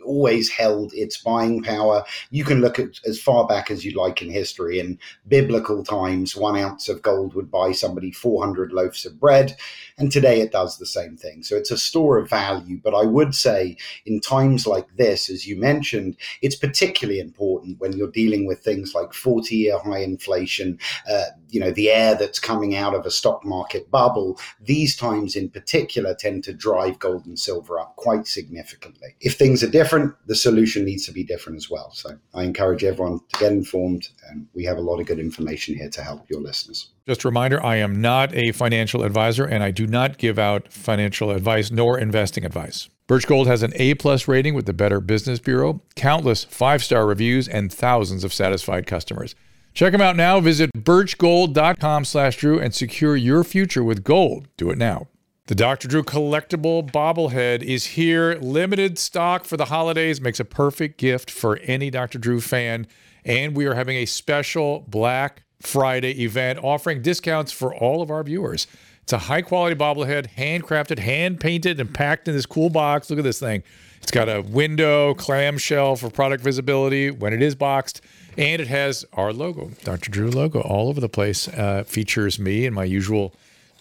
always held its buying power. You can look at as far back as you like in history. In biblical times, one ounce of gold would buy somebody 400 loaves of bread. And today it does the same thing. So it's a store of value. But I would say in times like this, as you mentioned, it's particularly important when you're dealing with things like 40 year high inflation, uh, you know, the air that's coming out of a stock market bubble. These times in particular tend to drive gold and silver up quite significantly. If things are different, the solution needs to be different as well. So I encourage everyone to get informed, and we have a lot of good information here to help your listeners. Just a reminder I am not a financial advisor and I do not give out financial advice nor investing advice. Birch Gold has an A plus rating with the Better Business Bureau, countless five star reviews, and thousands of satisfied customers. Check them out now. Visit birchgold.com slash Drew and secure your future with gold. Do it now. The Dr. Drew collectible bobblehead is here. Limited stock for the holidays makes a perfect gift for any Dr. Drew fan. And we are having a special Black Friday event offering discounts for all of our viewers. It's a high quality bobblehead, handcrafted, hand painted, and packed in this cool box. Look at this thing. It's got a window, clamshell for product visibility when it is boxed, and it has our logo, Dr. Drew logo, all over the place. Uh, features me in my usual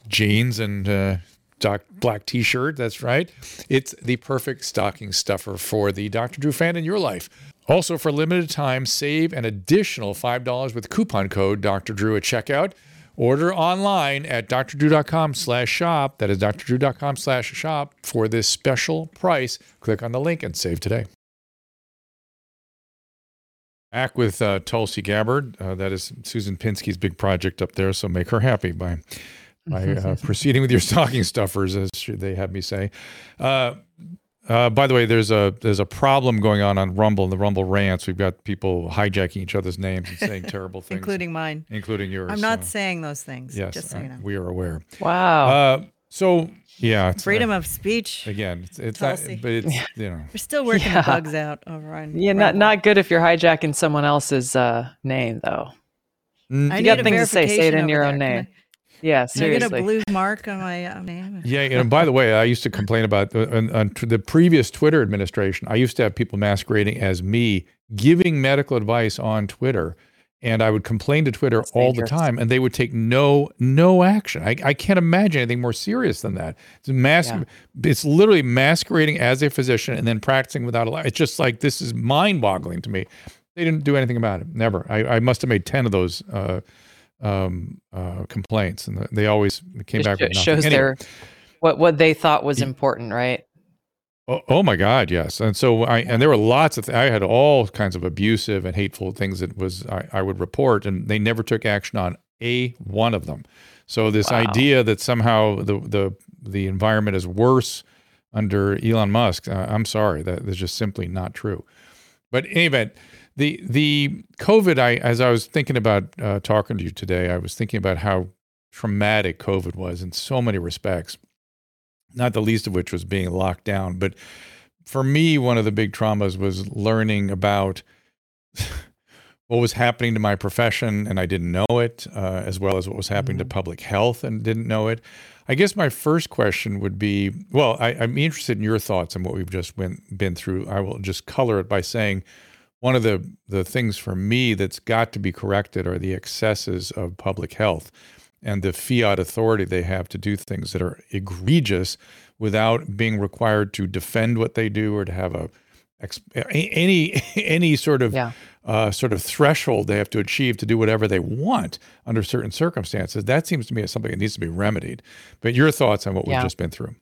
jeans and uh, doc- black t shirt. That's right. It's the perfect stocking stuffer for the Dr. Drew fan in your life. Also, for a limited time, save an additional $5 with coupon code Dr. Drew at checkout. Order online at drdrew.com slash shop. That is drdrew.com slash shop for this special price. Click on the link and save today. Back with uh, Tulsi Gabbard. Uh, that is Susan Pinsky's big project up there. So make her happy by by uh, proceeding with your stocking stuffers, as they have me say. Uh, uh, by the way, there's a there's a problem going on on Rumble and the Rumble rants. We've got people hijacking each other's names and saying terrible things, including mine, including yours. I'm not so. saying those things. Yes, just so you know. we are aware. Wow. Uh, so yeah, it's, freedom uh, of speech. Again, it's, it's not, but it's you know We're still working Yeah. the bugs out over on. Yeah, not Rumble. not good if you're hijacking someone else's uh, name though. Mm, I you need got a things to say. Say it in your over own there. Can name. Yeah, Can I get a blue mark on my uh, name? Yeah, and by the way, I used to complain about uh, on, on the previous Twitter administration. I used to have people masquerading as me giving medical advice on Twitter, and I would complain to Twitter That's all dangerous. the time, and they would take no no action. I, I can't imagine anything more serious than that. It's mas- yeah. It's literally masquerading as a physician and then practicing without a. It's just like this is mind boggling to me. They didn't do anything about it. Never. I, I must have made ten of those uh, um, uh, complaints, and they always came back. With shows anyway. their what what they thought was important, right? Oh, oh, my God, yes. And so I and there were lots of th- I had all kinds of abusive and hateful things that was I, I would report, and they never took action on a one of them. So this wow. idea that somehow the the the environment is worse under Elon Musk, uh, I'm sorry, that is just simply not true. But in any event, the the COVID, I as I was thinking about uh, talking to you today, I was thinking about how traumatic COVID was in so many respects not the least of which was being locked down. But for me, one of the big traumas was learning about what was happening to my profession and I didn't know it, uh, as well as what was happening mm-hmm. to public health and didn't know it. I guess my first question would be well, I, am interested in your thoughts on what we've just went, been through. I will just color it by saying one of the, the things for me that's got to be corrected are the excesses of public health and the fiat authority they have to do things that are egregious without being required to defend what they do or to have a any any sort of yeah. uh, sort of threshold they have to achieve to do whatever they want under certain circumstances. That seems to me as something that needs to be remedied. But your thoughts on what yeah. we've just been through?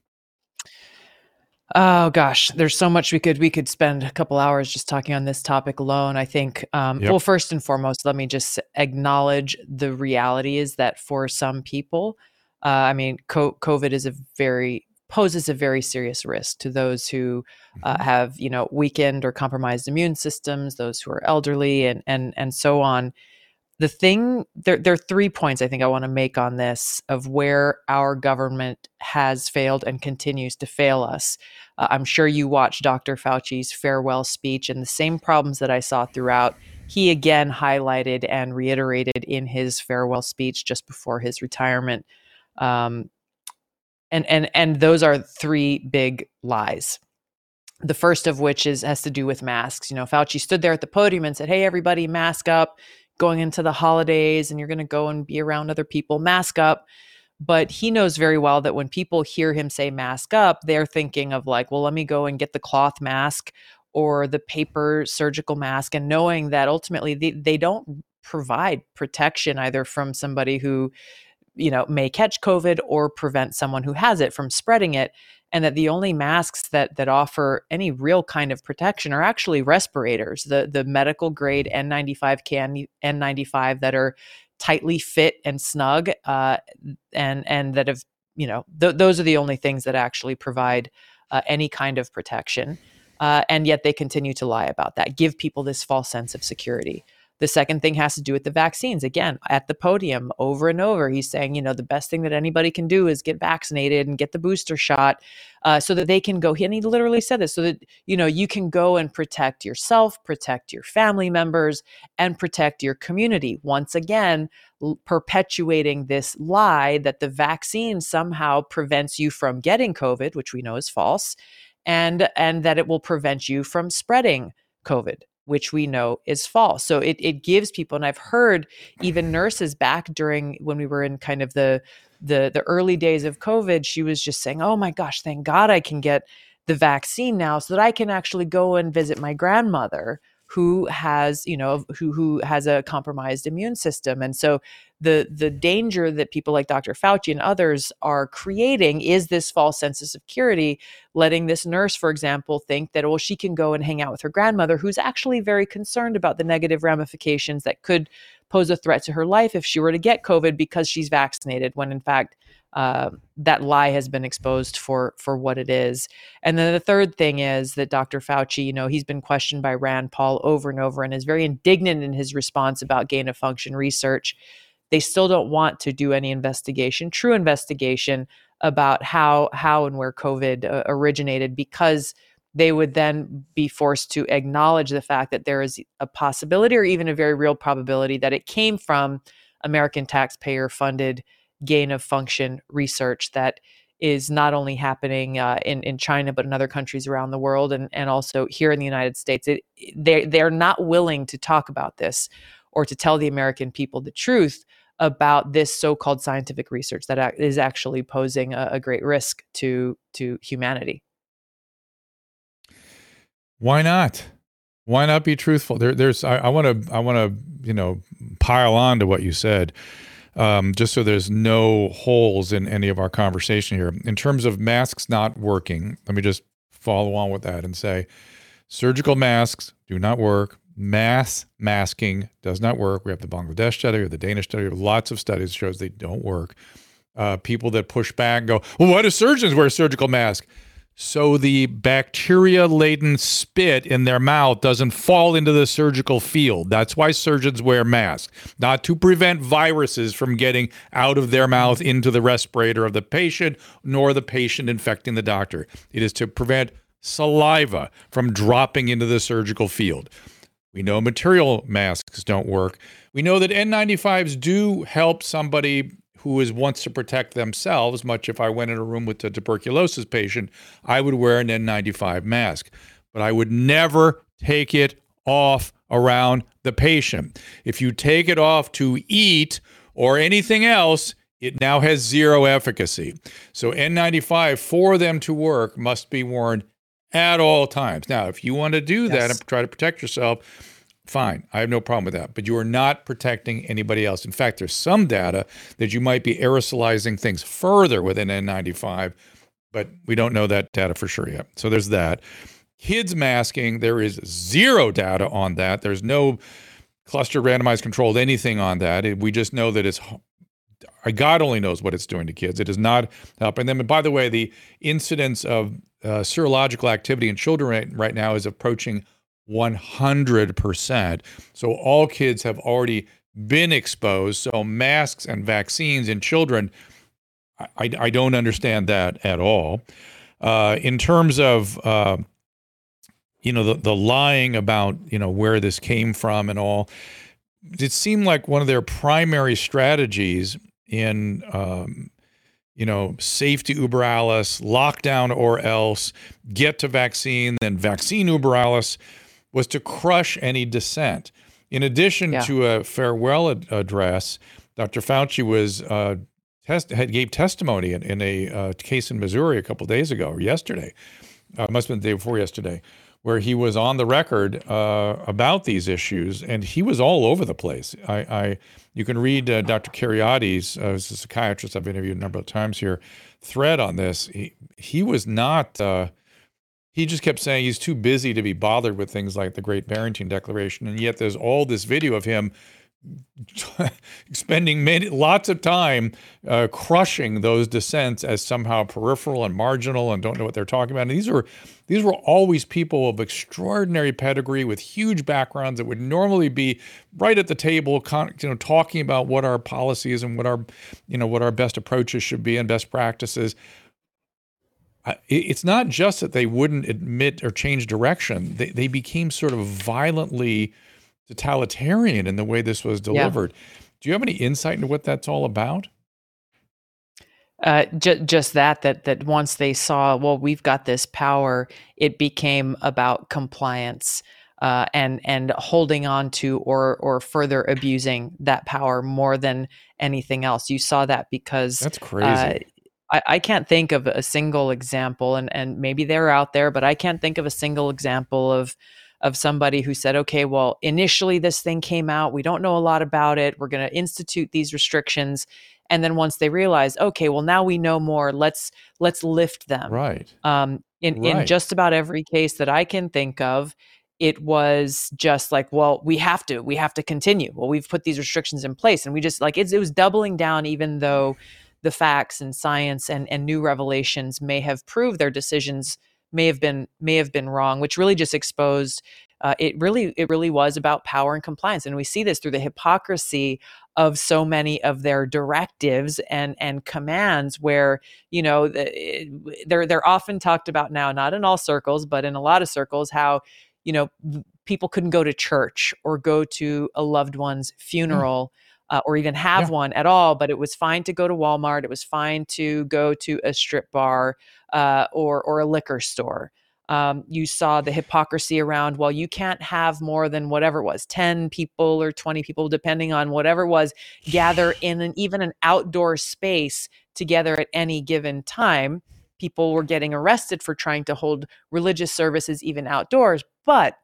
Oh gosh, there's so much we could we could spend a couple hours just talking on this topic alone. I think um, yep. well first and foremost, let me just acknowledge the reality is that for some people, uh, I mean, COVID is a very poses a very serious risk to those who uh, mm-hmm. have you know weakened or compromised immune systems, those who are elderly, and and and so on the thing there, there are three points I think I want to make on this of where our government has failed and continues to fail us. Uh, I'm sure you watched Dr. Fauci's farewell speech and the same problems that I saw throughout. He again highlighted and reiterated in his farewell speech just before his retirement. Um, and and and those are three big lies the first of which is has to do with masks. You know, Fauci stood there at the podium and said, "Hey, everybody, mask up going into the holidays and you're going to go and be around other people, mask up. But he knows very well that when people hear him say mask up, they're thinking of like, well, let me go and get the cloth mask or the paper surgical mask, and knowing that ultimately they, they don't provide protection either from somebody who you know may catch covid or prevent someone who has it from spreading it and that the only masks that that offer any real kind of protection are actually respirators, the the medical grade N95 can N95 that are tightly fit and snug, uh, and and that have you know th- those are the only things that actually provide uh, any kind of protection. Uh, and yet they continue to lie about that, give people this false sense of security. The second thing has to do with the vaccines. Again, at the podium over and over, he's saying, you know, the best thing that anybody can do is get vaccinated and get the booster shot uh, so that they can go. And he literally said this so that, you know, you can go and protect yourself, protect your family members, and protect your community. Once again, l- perpetuating this lie that the vaccine somehow prevents you from getting COVID, which we know is false, and, and that it will prevent you from spreading COVID which we know is false. So it, it gives people, and I've heard even mm. nurses back during when we were in kind of the the the early days of COVID, she was just saying, "Oh my gosh, thank God I can get the vaccine now, so that I can actually go and visit my grandmother." who has you know who who has a compromised immune system and so the the danger that people like Dr. Fauci and others are creating is this false sense of security, letting this nurse, for example, think that well she can go and hang out with her grandmother, who's actually very concerned about the negative ramifications that could pose a threat to her life if she were to get COVID because she's vaccinated, when in fact uh, that lie has been exposed for for what it is. And then the third thing is that Dr. Fauci, you know, he's been questioned by Rand Paul over and over and is very indignant in his response about gain of function research. They still don't want to do any investigation, true investigation about how how and where COVID uh, originated because they would then be forced to acknowledge the fact that there is a possibility or even a very real probability that it came from American taxpayer funded gain of function research that is not only happening uh, in in China but in other countries around the world and and also here in the United States. It, they they're not willing to talk about this or to tell the American people the truth about this so-called scientific research that is actually posing a, a great risk to to humanity. Why not? Why not be truthful? There, there's I want to I want to you know pile on to what you said, um, just so there's no holes in any of our conversation here. In terms of masks not working, let me just follow on with that and say, surgical masks do not work. Mass masking does not work. We have the Bangladesh study or the Danish study. Lots of studies shows they don't work. Uh, people that push back go, well, why do surgeons wear a surgical mask? so the bacteria laden spit in their mouth doesn't fall into the surgical field. That's why surgeons wear masks, not to prevent viruses from getting out of their mouth into the respirator of the patient, nor the patient infecting the doctor. It is to prevent saliva from dropping into the surgical field. We know material masks don't work. We know that N95s do help somebody who is wants to protect themselves, much if I went in a room with a tuberculosis patient, I would wear an N95 mask. But I would never take it off around the patient. If you take it off to eat or anything else, it now has zero efficacy. So N95 for them to work must be worn at all times. Now, if you want to do yes. that and try to protect yourself, Fine, I have no problem with that. But you are not protecting anybody else. In fact, there's some data that you might be aerosolizing things further with an N95, but we don't know that data for sure yet. So there's that. Kids masking, there is zero data on that. There's no cluster randomized controlled anything on that. we just know that it's God only knows what it's doing to kids. It is not helping them. And by the way, the incidence of uh, serological activity in children right, now is approaching 100%. So all kids have already been exposed. So masks and vaccines in children, I, I don't understand that at all. Uh, in terms of, uh, you know, the, the lying about, you know, where this came from and all, it seemed like one of their primary strategies in, um, you know, safety uber alles, lockdown or else, get to vaccine, then vaccine uber alles was to crush any dissent. In addition yeah. to a farewell ad- address, Dr. Fauci was uh, test had gave testimony in, in a uh, case in Missouri a couple days ago or yesterday. Uh, must have been the day before yesterday, where he was on the record uh, about these issues, and he was all over the place. I, I you can read uh, Dr. Kheriaty's, uh, a psychiatrist I've interviewed a number of times here, thread on this. He he was not uh, he just kept saying he's too busy to be bothered with things like the Great Barrington Declaration, and yet there's all this video of him spending many, lots of time uh, crushing those dissents as somehow peripheral and marginal and don't know what they're talking about. And these were these were always people of extraordinary pedigree with huge backgrounds that would normally be right at the table, you know, talking about what our policies and what our you know what our best approaches should be and best practices it's not just that they wouldn't admit or change direction. They, they became sort of violently totalitarian in the way this was delivered. Yeah. Do you have any insight into what that's all about? Uh, ju- just that that that once they saw, well, we've got this power, it became about compliance uh, and and holding on to or or further abusing that power more than anything else. You saw that because that's crazy. Uh, I, I can't think of a single example, and and maybe they're out there, but I can't think of a single example of of somebody who said, okay, well, initially this thing came out, we don't know a lot about it, we're going to institute these restrictions, and then once they realize, okay, well, now we know more, let's let's lift them. Right. Um, in right. in just about every case that I can think of, it was just like, well, we have to, we have to continue. Well, we've put these restrictions in place, and we just like it was doubling down, even though the facts and science and, and new revelations may have proved their decisions may have been may have been wrong, which really just exposed uh, it really it really was about power and compliance, and we see this through the hypocrisy of so many of their directives and and commands, where you know the, they're they're often talked about now, not in all circles, but in a lot of circles, how you know people couldn't go to church or go to a loved one's mm. funeral. Mm uh, or even have yeah. one at all. But it was fine to go to Walmart. It was fine to go to a strip bar uh, or or a liquor store. Um, you saw the hypocrisy around, well, you can't have more than whatever it was 10 people or 20 people, depending on whatever it was, gather in an, even an outdoor space together at any given time. People were getting arrested for trying to hold religious services even outdoors. But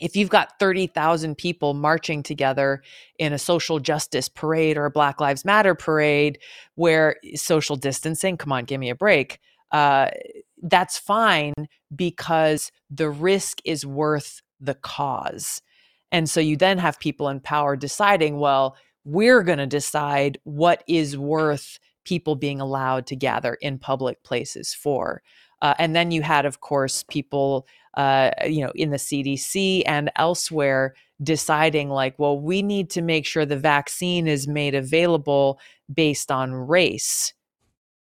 if you've got 30,000 people marching together in a social justice parade or a Black Lives Matter parade where social distancing, come on, give me a break. Uh, that's fine because the risk is worth the cause. And so you then have people in power deciding, well, we're going to decide what is worth people being allowed to gather in public places for. Uh, and then you had, of course, people, uh, you know, in the CDC and elsewhere deciding, like, well, we need to make sure the vaccine is made available based on race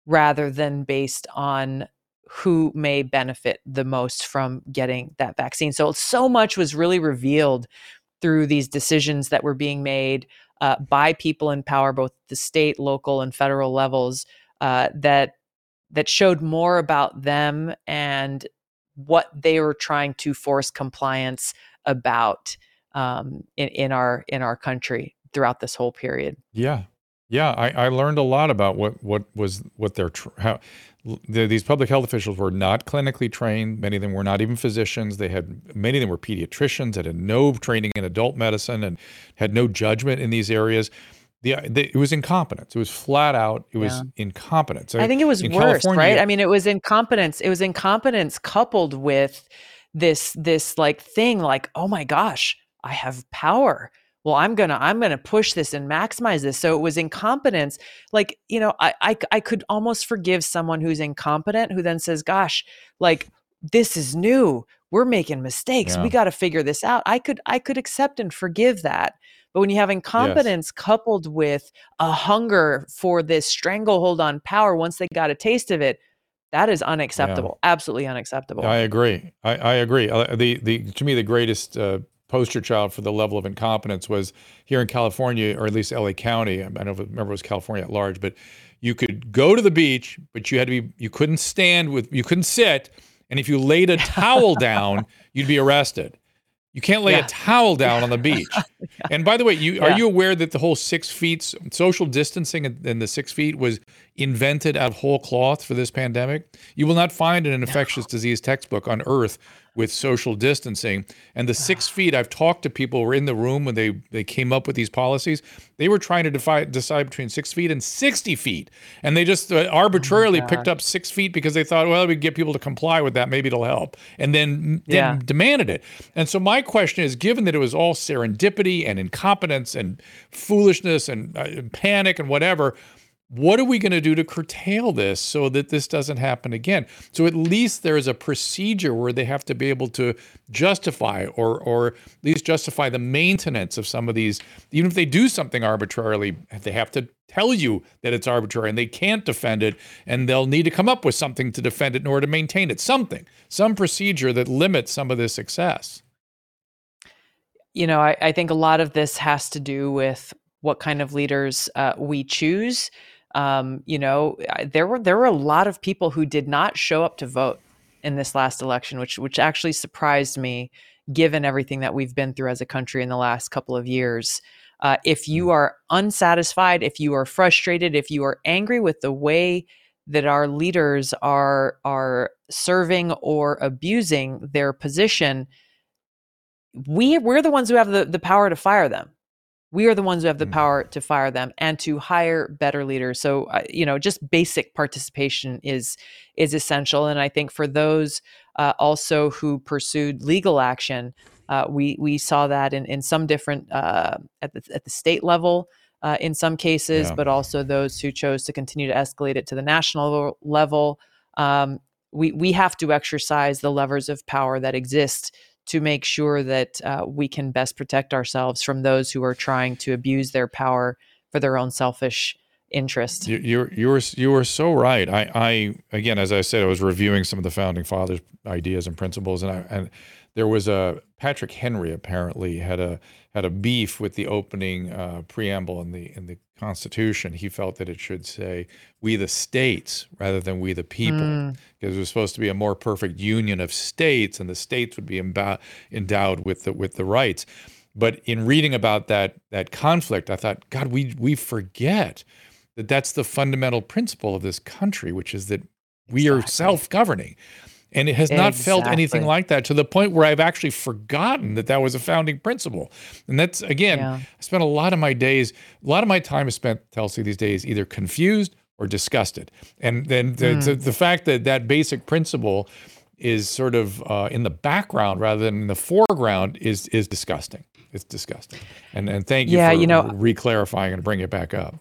rather than based on who may benefit the most from getting that vaccine. So, so much was really revealed through these decisions that were being made uh, by people in power, both the state, local, and federal levels, uh, that that showed more about them and what they were trying to force compliance about um, in, in our in our country throughout this whole period. Yeah, yeah, I, I learned a lot about what what was what their how the, these public health officials were not clinically trained. Many of them were not even physicians. They had many of them were pediatricians that had no training in adult medicine and had no judgment in these areas. The, the it was incompetence. It was flat out. It was yeah. incompetence. I think it was worse, right? I mean, it was incompetence. It was incompetence coupled with this this like thing, like, oh my gosh, I have power well i'm gonna i'm gonna push this and maximize this so it was incompetence like you know I, I i could almost forgive someone who's incompetent who then says gosh like this is new we're making mistakes yeah. we got to figure this out i could i could accept and forgive that but when you have incompetence yes. coupled with a hunger for this stranglehold on power once they got a taste of it that is unacceptable yeah. absolutely unacceptable i agree i, I agree uh, the the to me the greatest uh, poster child for the level of incompetence was here in California, or at least LA County. I don't remember it was California at large, but you could go to the beach, but you had to be, you couldn't stand with, you couldn't sit. And if you laid a towel down, you'd be arrested. You can't lay yeah. a towel down on the beach. yeah. And by the way, you yeah. are you aware that the whole six feet social distancing and the six feet was invented out of whole cloth for this pandemic? You will not find an infectious no. disease textbook on earth with social distancing. And the six feet, I've talked to people who were in the room when they, they came up with these policies. They were trying to defi- decide between six feet and 60 feet. And they just uh, arbitrarily oh picked up six feet because they thought, well, we get people to comply with that. Maybe it'll help. And then, yeah. demanded it. And so my question is given that it was all serendipity and incompetence and foolishness and uh, panic and whatever, what are we going to do to curtail this so that this doesn't happen again? So at least there is a procedure where they have to be able to justify or or at least justify the maintenance of some of these. Even if they do something arbitrarily, they have to tell you that it's arbitrary and they can't defend it, and they'll need to come up with something to defend it in order to maintain it. Something, some procedure that limits some of this success. You know, I, I think a lot of this has to do with what kind of leaders uh, we choose um, you know, there were there were a lot of people who did not show up to vote in this last election, which which actually surprised me, given everything that we've been through as a country in the last couple of years. Uh, if you mm. are unsatisfied, if you are frustrated, if you are angry with the way that our leaders are are serving or abusing their position, we we're the ones who have the, the power to fire them we are the ones who have the mm. power to fire them and to hire better leaders so uh, you know just basic participation is is essential and i think for those uh, also who pursued legal action uh, we we saw that in in some different uh, at the at the state level uh, in some cases yeah. but also those who chose to continue to escalate it to the national level um, we we have to exercise the levers of power that exist to make sure that uh, we can best protect ourselves from those who are trying to abuse their power for their own selfish interest. You, you're you were you were so right. I I again, as I said, I was reviewing some of the founding fathers' ideas and principles, and I and there was a Patrick Henry apparently had a had a beef with the opening uh, preamble in the in the Constitution. He felt that it should say "we the states" rather than "we the people," mm. because it was supposed to be a more perfect union of states, and the states would be endowed with the with the rights. But in reading about that that conflict, I thought, God, we we forget that that's the fundamental principle of this country, which is that we exactly. are self-governing. And it has not exactly. felt anything like that to the point where I've actually forgotten that that was a founding principle. And that's, again, yeah. I spent a lot of my days, a lot of my time is spent, Kelsey, these days, either confused or disgusted. And then the, mm. the, the fact that that basic principle is sort of uh, in the background rather than in the foreground is is disgusting. It's disgusting. And and thank you yeah, for you know, re-clarifying and bringing it back up.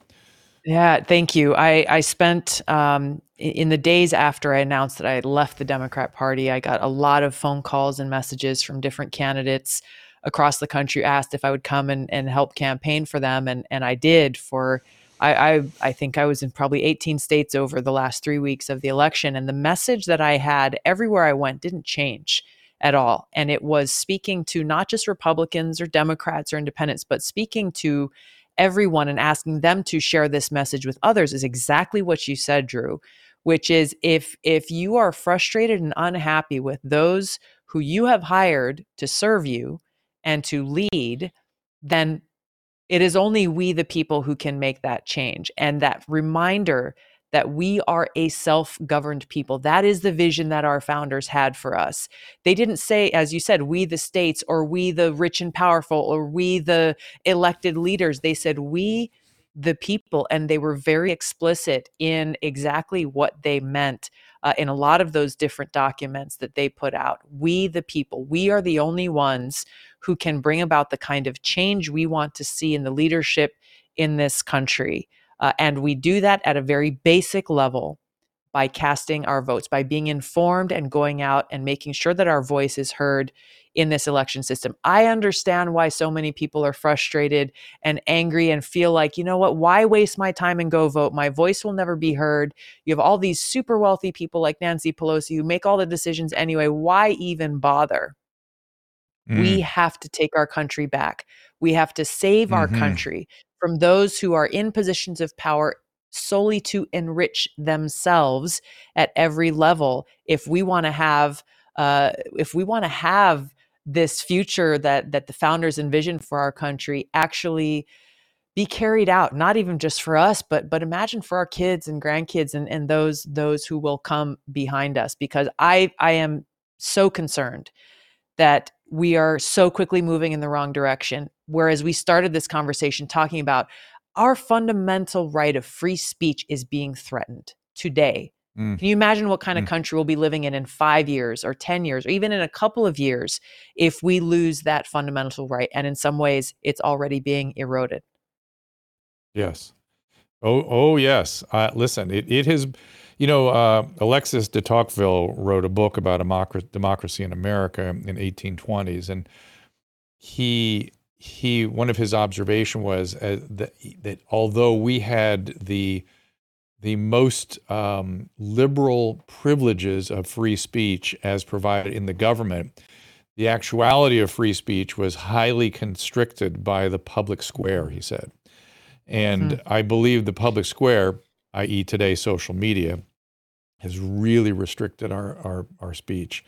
Yeah, thank you. I I spent um, in the days after I announced that I had left the Democrat Party, I got a lot of phone calls and messages from different candidates across the country asked if I would come and, and help campaign for them, and and I did for. I, I, I think I was in probably 18 states over the last three weeks of the election, and the message that I had everywhere I went didn't change at all. And it was speaking to not just Republicans or Democrats or independents, but speaking to everyone and asking them to share this message with others is exactly what you said, Drew, which is if if you are frustrated and unhappy with those who you have hired to serve you and to lead, then it is only we the people who can make that change. And that reminder that we are a self governed people. That is the vision that our founders had for us. They didn't say, as you said, we the states or we the rich and powerful or we the elected leaders. They said, we the people. And they were very explicit in exactly what they meant uh, in a lot of those different documents that they put out. We the people, we are the only ones who can bring about the kind of change we want to see in the leadership in this country. Uh, and we do that at a very basic level by casting our votes, by being informed and going out and making sure that our voice is heard in this election system. I understand why so many people are frustrated and angry and feel like, you know what, why waste my time and go vote? My voice will never be heard. You have all these super wealthy people like Nancy Pelosi who make all the decisions anyway. Why even bother? Mm. We have to take our country back. We have to save mm-hmm. our country from those who are in positions of power solely to enrich themselves at every level. If we want to have uh, if we want to have this future that that the founders envisioned for our country actually be carried out not even just for us but but imagine for our kids and grandkids and and those those who will come behind us because i i am so concerned that we are so quickly moving in the wrong direction. Whereas we started this conversation talking about our fundamental right of free speech is being threatened today. Mm. Can you imagine what kind mm. of country we'll be living in in five years or 10 years or even in a couple of years if we lose that fundamental right? And in some ways, it's already being eroded. Yes. Oh, oh yes. Uh, listen, it, it has you know, uh, Alexis de Tocqueville wrote a book about democracy in America in 1820s, and he he one of his observation was uh, that that although we had the the most um, liberal privileges of free speech as provided in the government, the actuality of free speech was highly constricted by the public square. He said, and hmm. I believe the public square, i.e., today social media, has really restricted our our, our speech.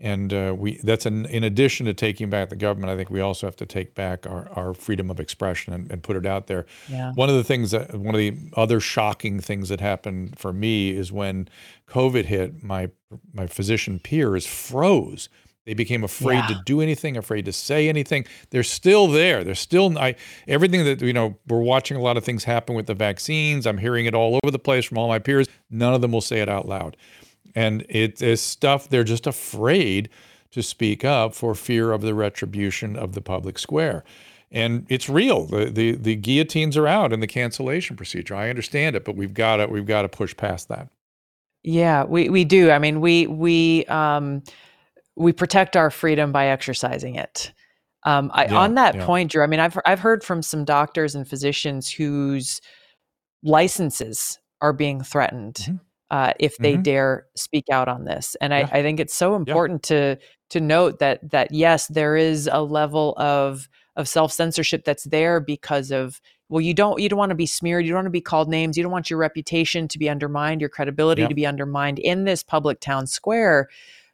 And uh, we that's an, in addition to taking back the government, I think we also have to take back our, our freedom of expression and, and put it out there. Yeah. One of the things that one of the other shocking things that happened for me is when COVID hit, my my physician peers froze they became afraid yeah. to do anything, afraid to say anything. They're still there. They're still I, everything that you know. We're watching a lot of things happen with the vaccines. I'm hearing it all over the place from all my peers. None of them will say it out loud, and it is stuff they're just afraid to speak up for fear of the retribution of the public square. And it's real. The, the the guillotines are out in the cancellation procedure. I understand it, but we've got to we've got to push past that. Yeah, we we do. I mean, we we um we protect our freedom by exercising it. Um, I, yeah, on that yeah. point, Drew, I mean, I've I've heard from some doctors and physicians whose licenses are being threatened mm-hmm. uh, if they mm-hmm. dare speak out on this. And yeah. I, I, think it's so important to to note that that yes, there is a level of of self censorship that's there because of well, you don't you don't want to be smeared, you don't want to be called names, you don't want your reputation to be undermined, your credibility to be undermined in this public town square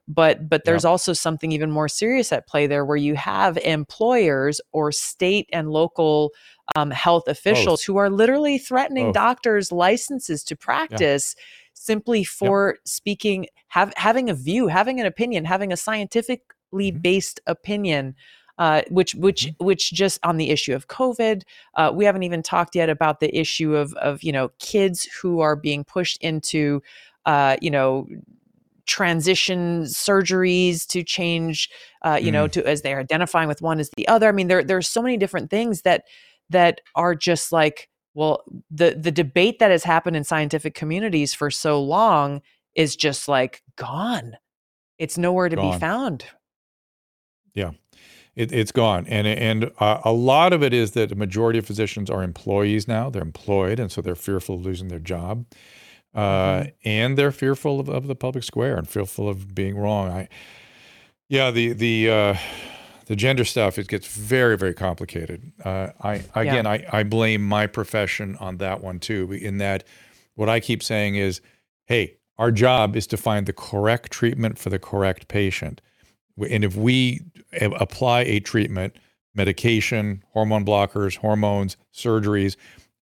but but there's also something even more serious at play there where you have employers or state and local um, health officials Both. who are literally threatening Both. doctors licenses to practice yeah. simply for speaking have having a view having an opinion having a scientifically mm-hmm. based opinion uh, which which mm-hmm. which just on the issue of COVID, uh, we haven't even talked yet about the issue of of you know kids who are being pushed into uh, you know transition surgeries to change uh, you mm. know to as they're identifying with one as the other. I mean there there's so many different things that that are just like well the the debate that has happened in scientific communities for so long is just like gone. It's nowhere to gone. be found. Yeah. It, it's gone. And and uh, a lot of it is that the majority of physicians are employees now. They're employed and so they're fearful of losing their job uh, mm-hmm. and they're fearful of, of the public square and fearful of being wrong. I, yeah, the the uh, the gender stuff it gets very very complicated. Uh, I again, yeah. I I blame my profession on that one too. In that, what I keep saying is, hey, our job is to find the correct treatment for the correct patient, and if we apply a treatment, medication, hormone blockers, hormones, surgeries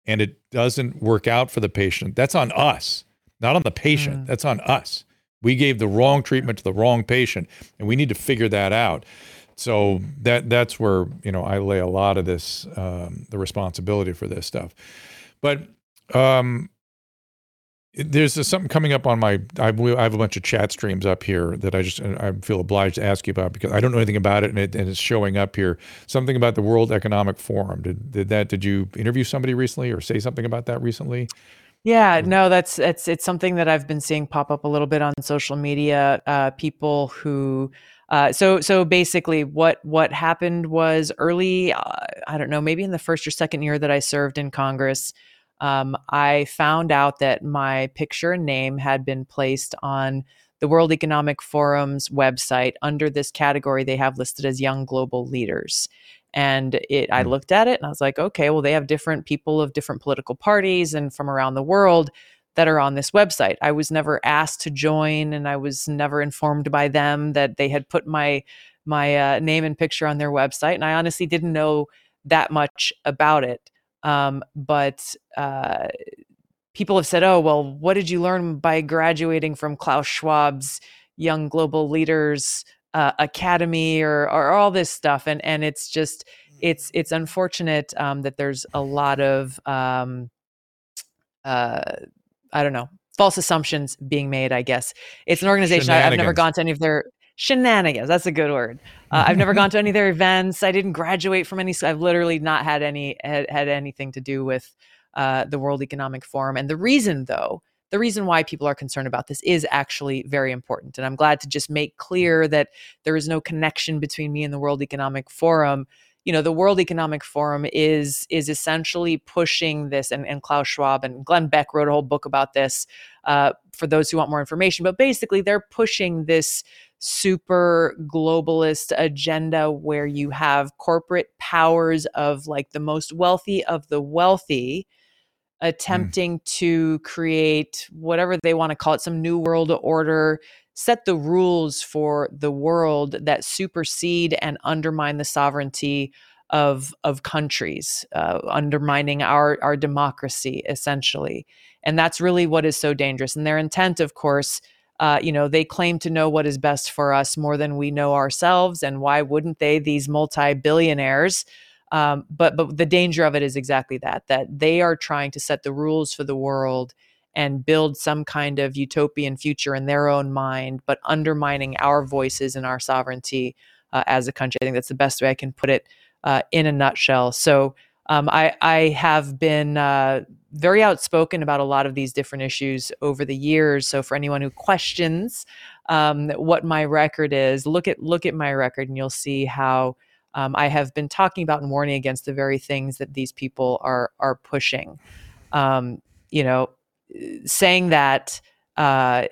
and it doesn't work out for the patient, that's on us, not on the patient. Mm. That's on us. We gave the wrong treatment to the wrong patient, and we need to figure that out. So that that's where you know I lay a lot of this um, the responsibility for this stuff. But um, there's something coming up on my I, I, have a bunch of chat streams up here that I just I feel obliged to ask you about because I don't know anything about it and, it and, it's showing up here. Something about the World Economic Forum. Did did that did you interview somebody recently or say something about that recently? Yeah no that's it's it's something that I've been seeing pop up a little bit on social media uh, people who uh, so so basically what what happened was early uh, I don't know maybe in the first or second year that I served in Congress um, I found out that my picture and name had been placed on the World Economic Forum's website under this category they have listed as young global leaders. And it, I hmm. looked at it and I was like, okay, well, they have different people of different political parties and from around the world that are on this website. I was never asked to join, and I was never informed by them that they had put my my uh, name and picture on their website. And I honestly didn't know that much about it. Um, but uh, people have said, oh, well, what did you learn by graduating from Klaus Schwab's Young Global Leaders uh, Academy or, or all this stuff? And, and it's just, it's, it's unfortunate um, that there's a lot of, um, uh, I don't know, false assumptions being made, I guess. It's an organization I, have never gone to any of their shenanigans. That's a good word. Uh, I've never gone to any of their events. I didn't graduate from any. I've literally not had any had, had anything to do with uh, the World Economic Forum. And the reason, though, the reason why people are concerned about this is actually very important. And I'm glad to just make clear that there is no connection between me and the World Economic Forum. You know, the World Economic Forum is is essentially pushing this, and, and Klaus Schwab and Glenn Beck wrote a whole book about this. Uh, for those who want more information, but basically they're pushing this super globalist agenda where you have corporate powers of like the most wealthy of the wealthy mm. attempting mm. to create whatever they want to call it some new world order set the rules for the world that supersede and undermine the sovereignty of of countries uh, undermining our our democracy essentially and that's really what is so dangerous and their intent of course uh, you know, they claim to know what is best for us more than we know ourselves. And why wouldn't they? These multi-billionaires. Um, but but the danger of it is exactly that that they are trying to set the rules for the world and build some kind of utopian future in their own mind, but undermining our voices and our sovereignty uh, as a country. I think that's the best way I can put it uh, in a nutshell. So um, I, I have been uh, very outspoken about a lot of these different issues over the years. So for anyone who questions um, what my record is, look at look at my record, and you'll see how um, I have been talking about and warning against the very things that these people are are pushing. Um, you know, saying that, uh,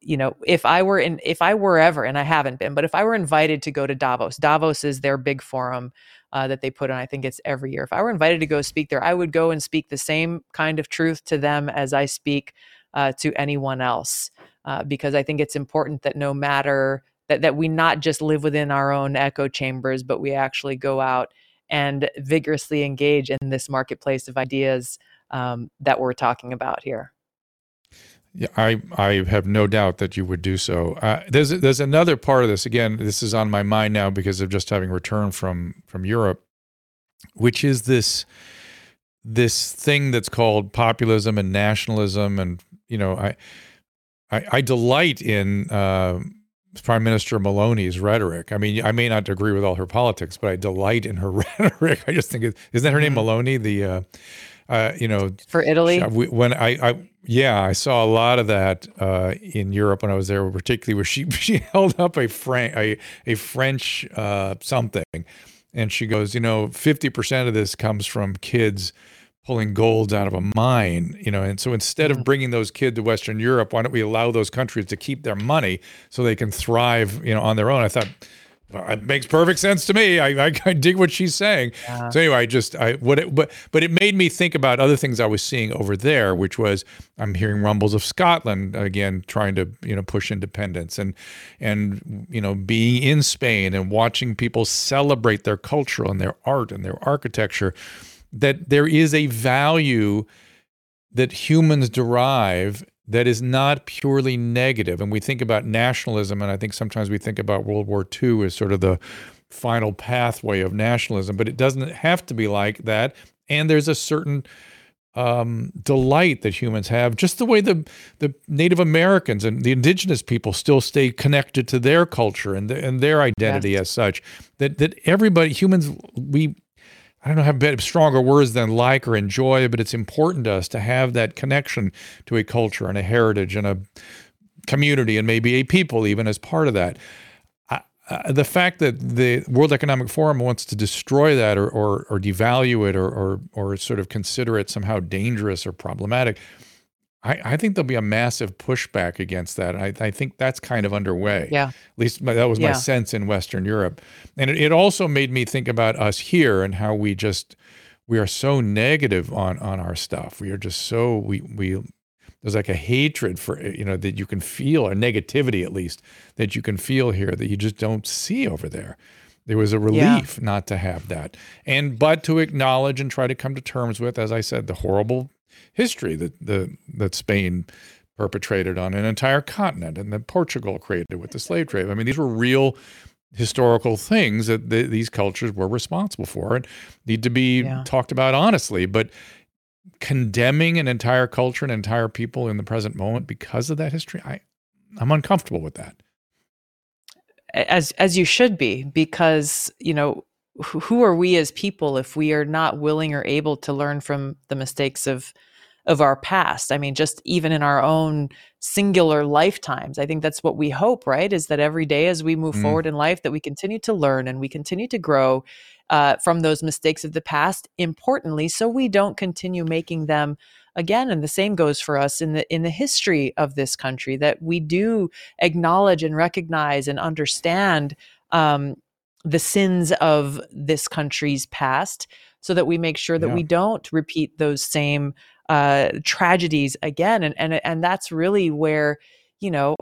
you know, if I were in, if I were ever, and I haven't been, but if I were invited to go to Davos, Davos is their big forum uh, that they put on. I think it's every year. If I were invited to go speak there, I would go and speak the same kind of truth to them as I speak uh, to anyone else, uh, because I think it's important that no matter that that we not just live within our own echo chambers, but we actually go out and vigorously engage in this marketplace of ideas um, that we're talking about here. Yeah, I I have no doubt that you would do so. Uh, there's there's another part of this. Again, this is on my mind now because of just having returned from from Europe, which is this this thing that's called populism and nationalism, and you know, I I, I delight in uh, Prime Minister Meloni's rhetoric. I mean, I may not agree with all her politics, but I delight in her rhetoric. I just think it, isn't that her name, mm-hmm. The uh, uh, you know, for Italy. When I, I, yeah, I saw a lot of that uh, in Europe when I was there, particularly where she she held up a Fran- a, a French uh, something, and she goes, you know, fifty percent of this comes from kids pulling golds out of a mine, you know. And so instead of mm-hmm. bringing those kids to Western Europe, why don't we allow those countries to keep their money so they can thrive, you know, on their own? I thought Uh, it makes perfect sense to me. I, I, I dig what she's saying. Yeah. So anyway, I just I what it, but but it made me think about other things I was seeing over there, which was I'm hearing rumbles of Scotland again trying to you know push independence and and you know being in Spain and watching people celebrate their culture and their art and their architecture. That there is a value that humans derive that is not purely negative. And we think about nationalism, and I think sometimes we think about World War II as sort of the final pathway of nationalism, but it doesn't have to be like that. And there's a certain um, delight that humans have, just the way the the Native Americans and the indigenous people still stay connected to their culture and, the, and their identity yes. as such. That that everybody humans we I don't know, have better, stronger words than like or enjoy, but it's important to us to have that connection to a culture and a heritage and a community and maybe a people even as part of that. Uh, the fact that the World Economic Forum wants to destroy that or, or, or devalue it or, or, or sort of consider it somehow dangerous or problematic I, I think there'll be a massive pushback against that. I, I think that's kind of underway. Yeah. At least my, that was yeah. my sense in Western Europe. And it, it also made me think about us here and how we just, we are so negative on, on our stuff. We are just so, we, we, there's like a hatred for, eh, you know, that you can feel, or negativity at least, that you can feel here that you just don't see over there. There was a relief yeah. not to have that. And, but to acknowledge and try to come to terms with, as I said, the horrible history that the that Spain perpetrated on an entire continent and that Portugal created with the slave trade. I mean, these were real historical things that the, these cultures were responsible for and need to be yeah. talked about honestly. But condemning an entire culture and entire people in the present moment because of that history, I I'm uncomfortable with that. As as you should be, because you know who are we as people if we are not willing or able to learn from the mistakes of of our past. I mean, just even in our own singular lifetimes. I think that's what we hope, right? Is that every day as we move mm. forward in life, that we continue to learn and we continue to grow uh, from those mistakes of the past. Importantly, so we don't continue making them again. And the same goes for us in the in the history of this country. That we do acknowledge and recognize and understand. Um, the sins of this country's past so that we make sure that yeah. we don't repeat those same uh, tragedies again. And, and, and that's really where, you know,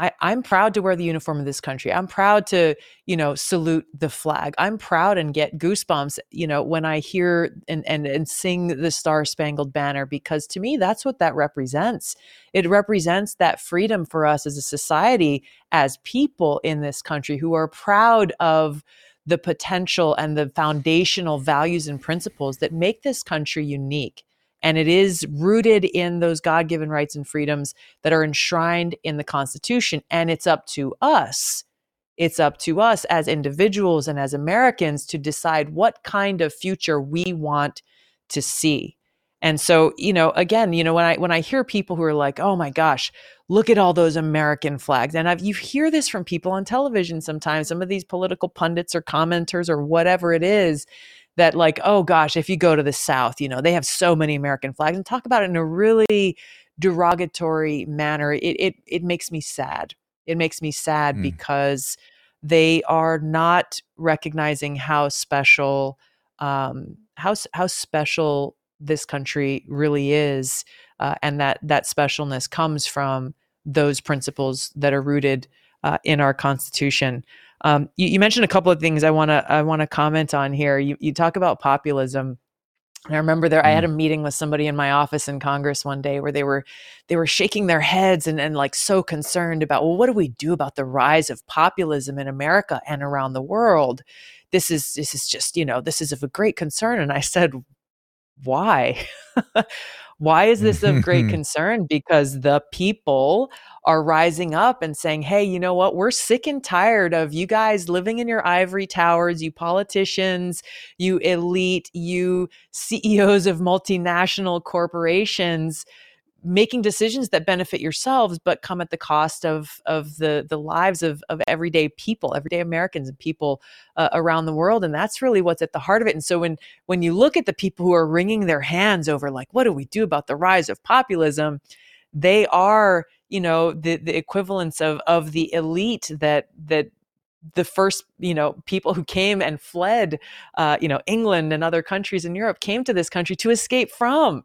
I, I'm proud to wear the uniform of this country. I'm proud to, you know, salute the flag. I'm proud and get goosebumps, you know, when I hear and and and sing the Star Spangled Banner because to me that's what that represents. It represents that freedom for us as a society, as people in this country who are proud of the potential and the foundational values and principles that make this country unique. And it is rooted in those God given rights and freedoms that are enshrined in the Constitution. And it's up to us. It's up to us as individuals and as Americans to decide what kind of future we want to see. And so, you know, again, you know, when I when I hear people who are like, "Oh my gosh, look at all those American flags," and I've, you hear this from people on television sometimes, some of these political pundits or commenters or whatever it is, that like oh gosh if you go to the south you know they have so many american flags and talk about it in a really derogatory manner it it, it makes me sad it makes me sad mm. because they are not recognizing how special um, how how special this country really is, uh, and that that specialness comes from those principles that are rooted uh, in our Constitution. Um, you, you, mentioned a couple of things I want to I want to comment on here. You, you talk about populism. I remember there I had a mm. meeting with somebody in my office in Congress one day where they were they were shaking their heads and, and like so concerned about well what do we do about the rise of populism in America and around the world this is this is just you know this is of a great concern and I said why why is this of great concern because the people are rising up and saying, hey, you know what? We're sick and tired of you guys living in your ivory towers, you politicians, you elite, you CEOs of multinational corporations making decisions that benefit yourselves but come at the cost of of the the lives of of everyday people everyday americans and people uh, around the world and that's really what's at the heart of it and so when when you look at the people who are wringing their hands over like what do we do about the rise of populism? they are you know the the equivalence of of the elite that that the first you know people who came and fled uh, you know england and other countries in europe came to this country to escape from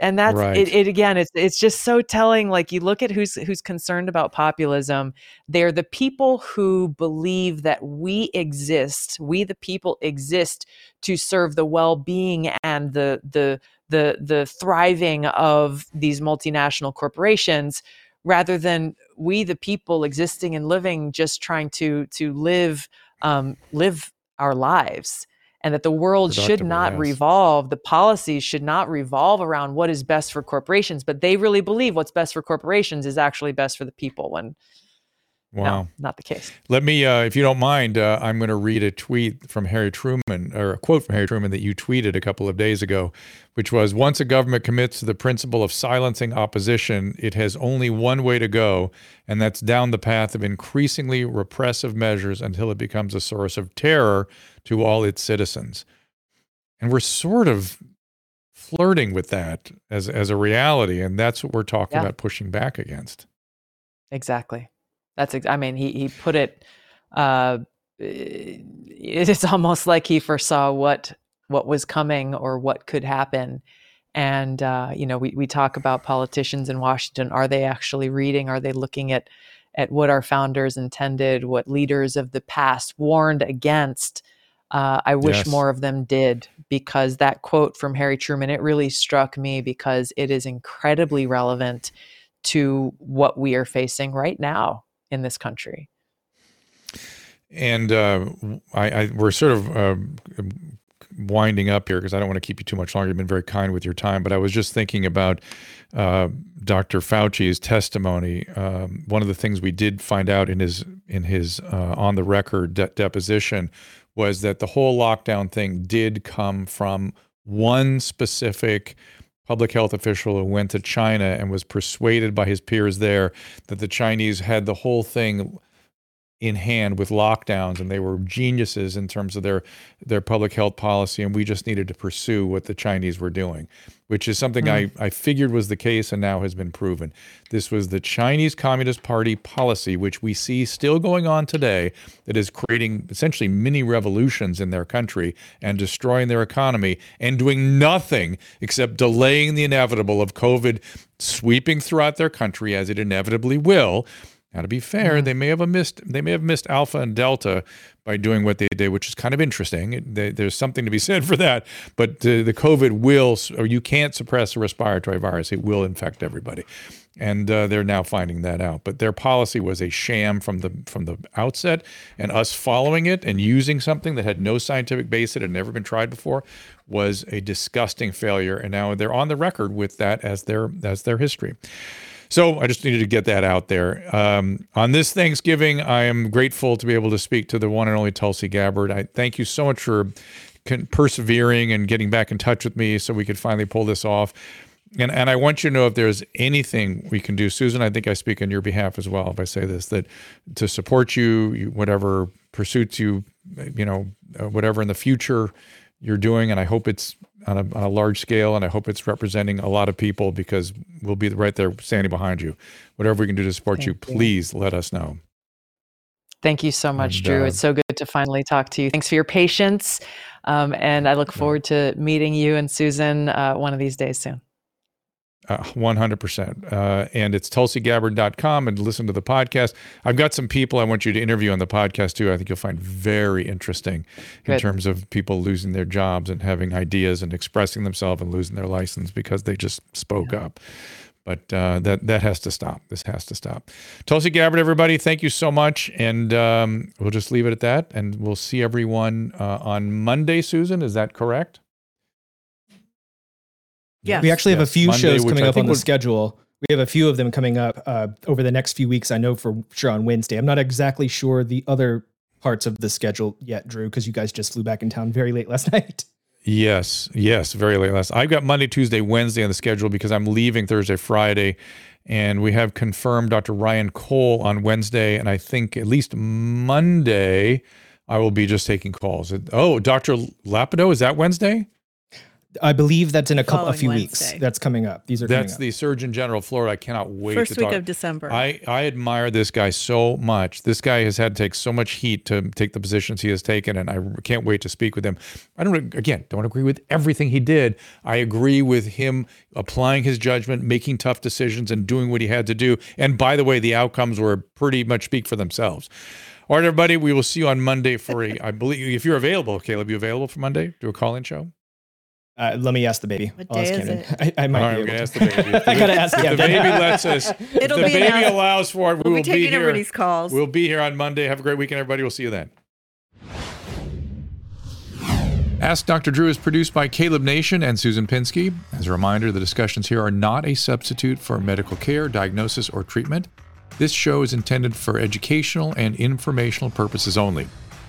and that's right. it, it, again it's it's just so telling like you look at who's who's concerned about populism they're the people who believe that we exist we the people exist to serve the well-being and the the the the thriving of these multinational corporations rather than we the people existing and living just trying to to live um, live our lives and that the world should not yes. revolve the policies should not revolve around what is best for corporations but they really believe what's best for corporations is actually best for the people when Wow. No, not the case. Let me, uh, if you don't mind, uh, I'm going to read a tweet from Harry Truman, or a quote from Harry Truman that you tweeted a couple of days ago, which was Once a government commits to the principle of silencing opposition, it has only one way to go, and that's down the path of increasingly repressive measures until it becomes a source of terror to all its citizens. And we're sort of flirting with that as, as a reality, and that's what we're talking yeah. about pushing back against. Exactly. That's ex- I mean he he put it uh it's almost like he foresaw what what was coming or what could happen and uh, you know we, we talk about politicians in washington are they actually reading are they looking at at what our founders intended what leaders of the past warned against uh, i wish yes. more of them did because that quote from harry truman it really struck me because it is incredibly relevant to what we are facing right now in this country. And uh, I, I, we're sort of uh, winding up here because I don't want to keep you too much longer. You've been very kind with your time, but I was just thinking about uh, Dr. Fauci's testimony. Um, one of the things we did find out in his in his uh, on the record de- deposition was that the whole lockdown thing did come from one specific public health official who went to China and was persuaded by his peers there that the Chinese had the whole thing in hand with lockdowns and they were geniuses in terms of their their public health policy and we just needed to pursue what the Chinese were doing which is something mm. I, I figured was the case and now has been proven. This was the Chinese Communist Party policy, which we see still going on today, that is creating essentially mini revolutions in their country and destroying their economy and doing nothing except delaying the inevitable of COVID sweeping throughout their country as it inevitably will. Now, to be fair, mm-hmm. they may have missed they may have missed Alpha and Delta by doing what they did, which is kind of interesting. They, there's something to be said for that. But the, the COVID will, or you can't suppress a respiratory virus; it will infect everybody, and uh, they're now finding that out. But their policy was a sham from the from the outset, and us following it and using something that had no scientific base, that had never been tried before, was a disgusting failure. And now they're on the record with that as their as their history. So I just needed to get that out there. Um, on this Thanksgiving, I am grateful to be able to speak to the one and only Tulsi Gabbard. I thank you so much for persevering and getting back in touch with me so we could finally pull this off. And, and I want you to know if there's anything we can do, Susan. I think I speak on your behalf as well if I say this that to support you, whatever pursuits you, you know, uh, whatever in the future you're doing, and I hope it's on a, on a large scale, and I hope it's representing a lot of people because we'll be right there standing behind you. Whatever we can do to support you, you. please let us know. Thank you so much, And, Drew. uh, it's so good to finally talk to you. Thanks for your patience. Um, and I look forward to meeting you and Susan uh, one of these days soon. Uh, 100%. Uh, and it's tulsigabbard.com and listen to the podcast. I've got some people I want you to interview on the podcast too. I think you'll find very interesting in terms of people losing their jobs and having ideas and expressing themselves and losing their license because they just spoke up. But uh, that that has to stop. This has to stop. Tulsi Gabbard, everybody, thank you so much, and um, we'll just leave it at that. And we'll see everyone uh, on Monday. Susan, is that correct? Yeah. We actually have a few Monday, shows coming up on the schedule. We have a few of them coming up uh, over the next few weeks. I know for sure on Wednesday. I'm not exactly sure the other parts of the schedule yet, Drew, because you guys just flew back in town very late last night. Yes, yes, very late last. I've got Monday, Tuesday, Wednesday on the schedule because I'm leaving Thursday, Friday, and we have confirmed Dr. Ryan Cole on Wednesday, and I think at least Monday I will be just taking calls. Oh, Dr. Ladapo, is that Wednesday? I believe that's in a couple, a few Wednesday. weeks. That's coming up. These are That's up. the Surgeon General of Florida. I cannot wait. First to week talk. of December. I, I admire this guy so much. This guy has had to take so much heat to take the positions he has taken, and I can't wait to speak with him. I don't again don't agree with everything he did. I agree with him applying his judgment, making tough decisions, and doing what he had to do. And by the way, the outcomes were pretty much speak for themselves. All right, everybody, we will see you on Monday for a. I believe if you're available, Caleb, you available for Monday? Do a call-in show. Uh, let me ask the baby. What I'll ask day is Kenan. it? I, I might All right, be we're able gonna to. ask the baby. If I gotta ask. If the baby lets us. If It'll the be baby announced. allows for it, we We'll will be taking here. everybody's calls. We'll be here on Monday. Have a great weekend, everybody. We'll see you then. Ask Dr. Drew is produced by Caleb Nation and Susan Pinsky. As a reminder, the discussions here are not a substitute for medical care, diagnosis, or treatment. This show is intended for educational and informational purposes only.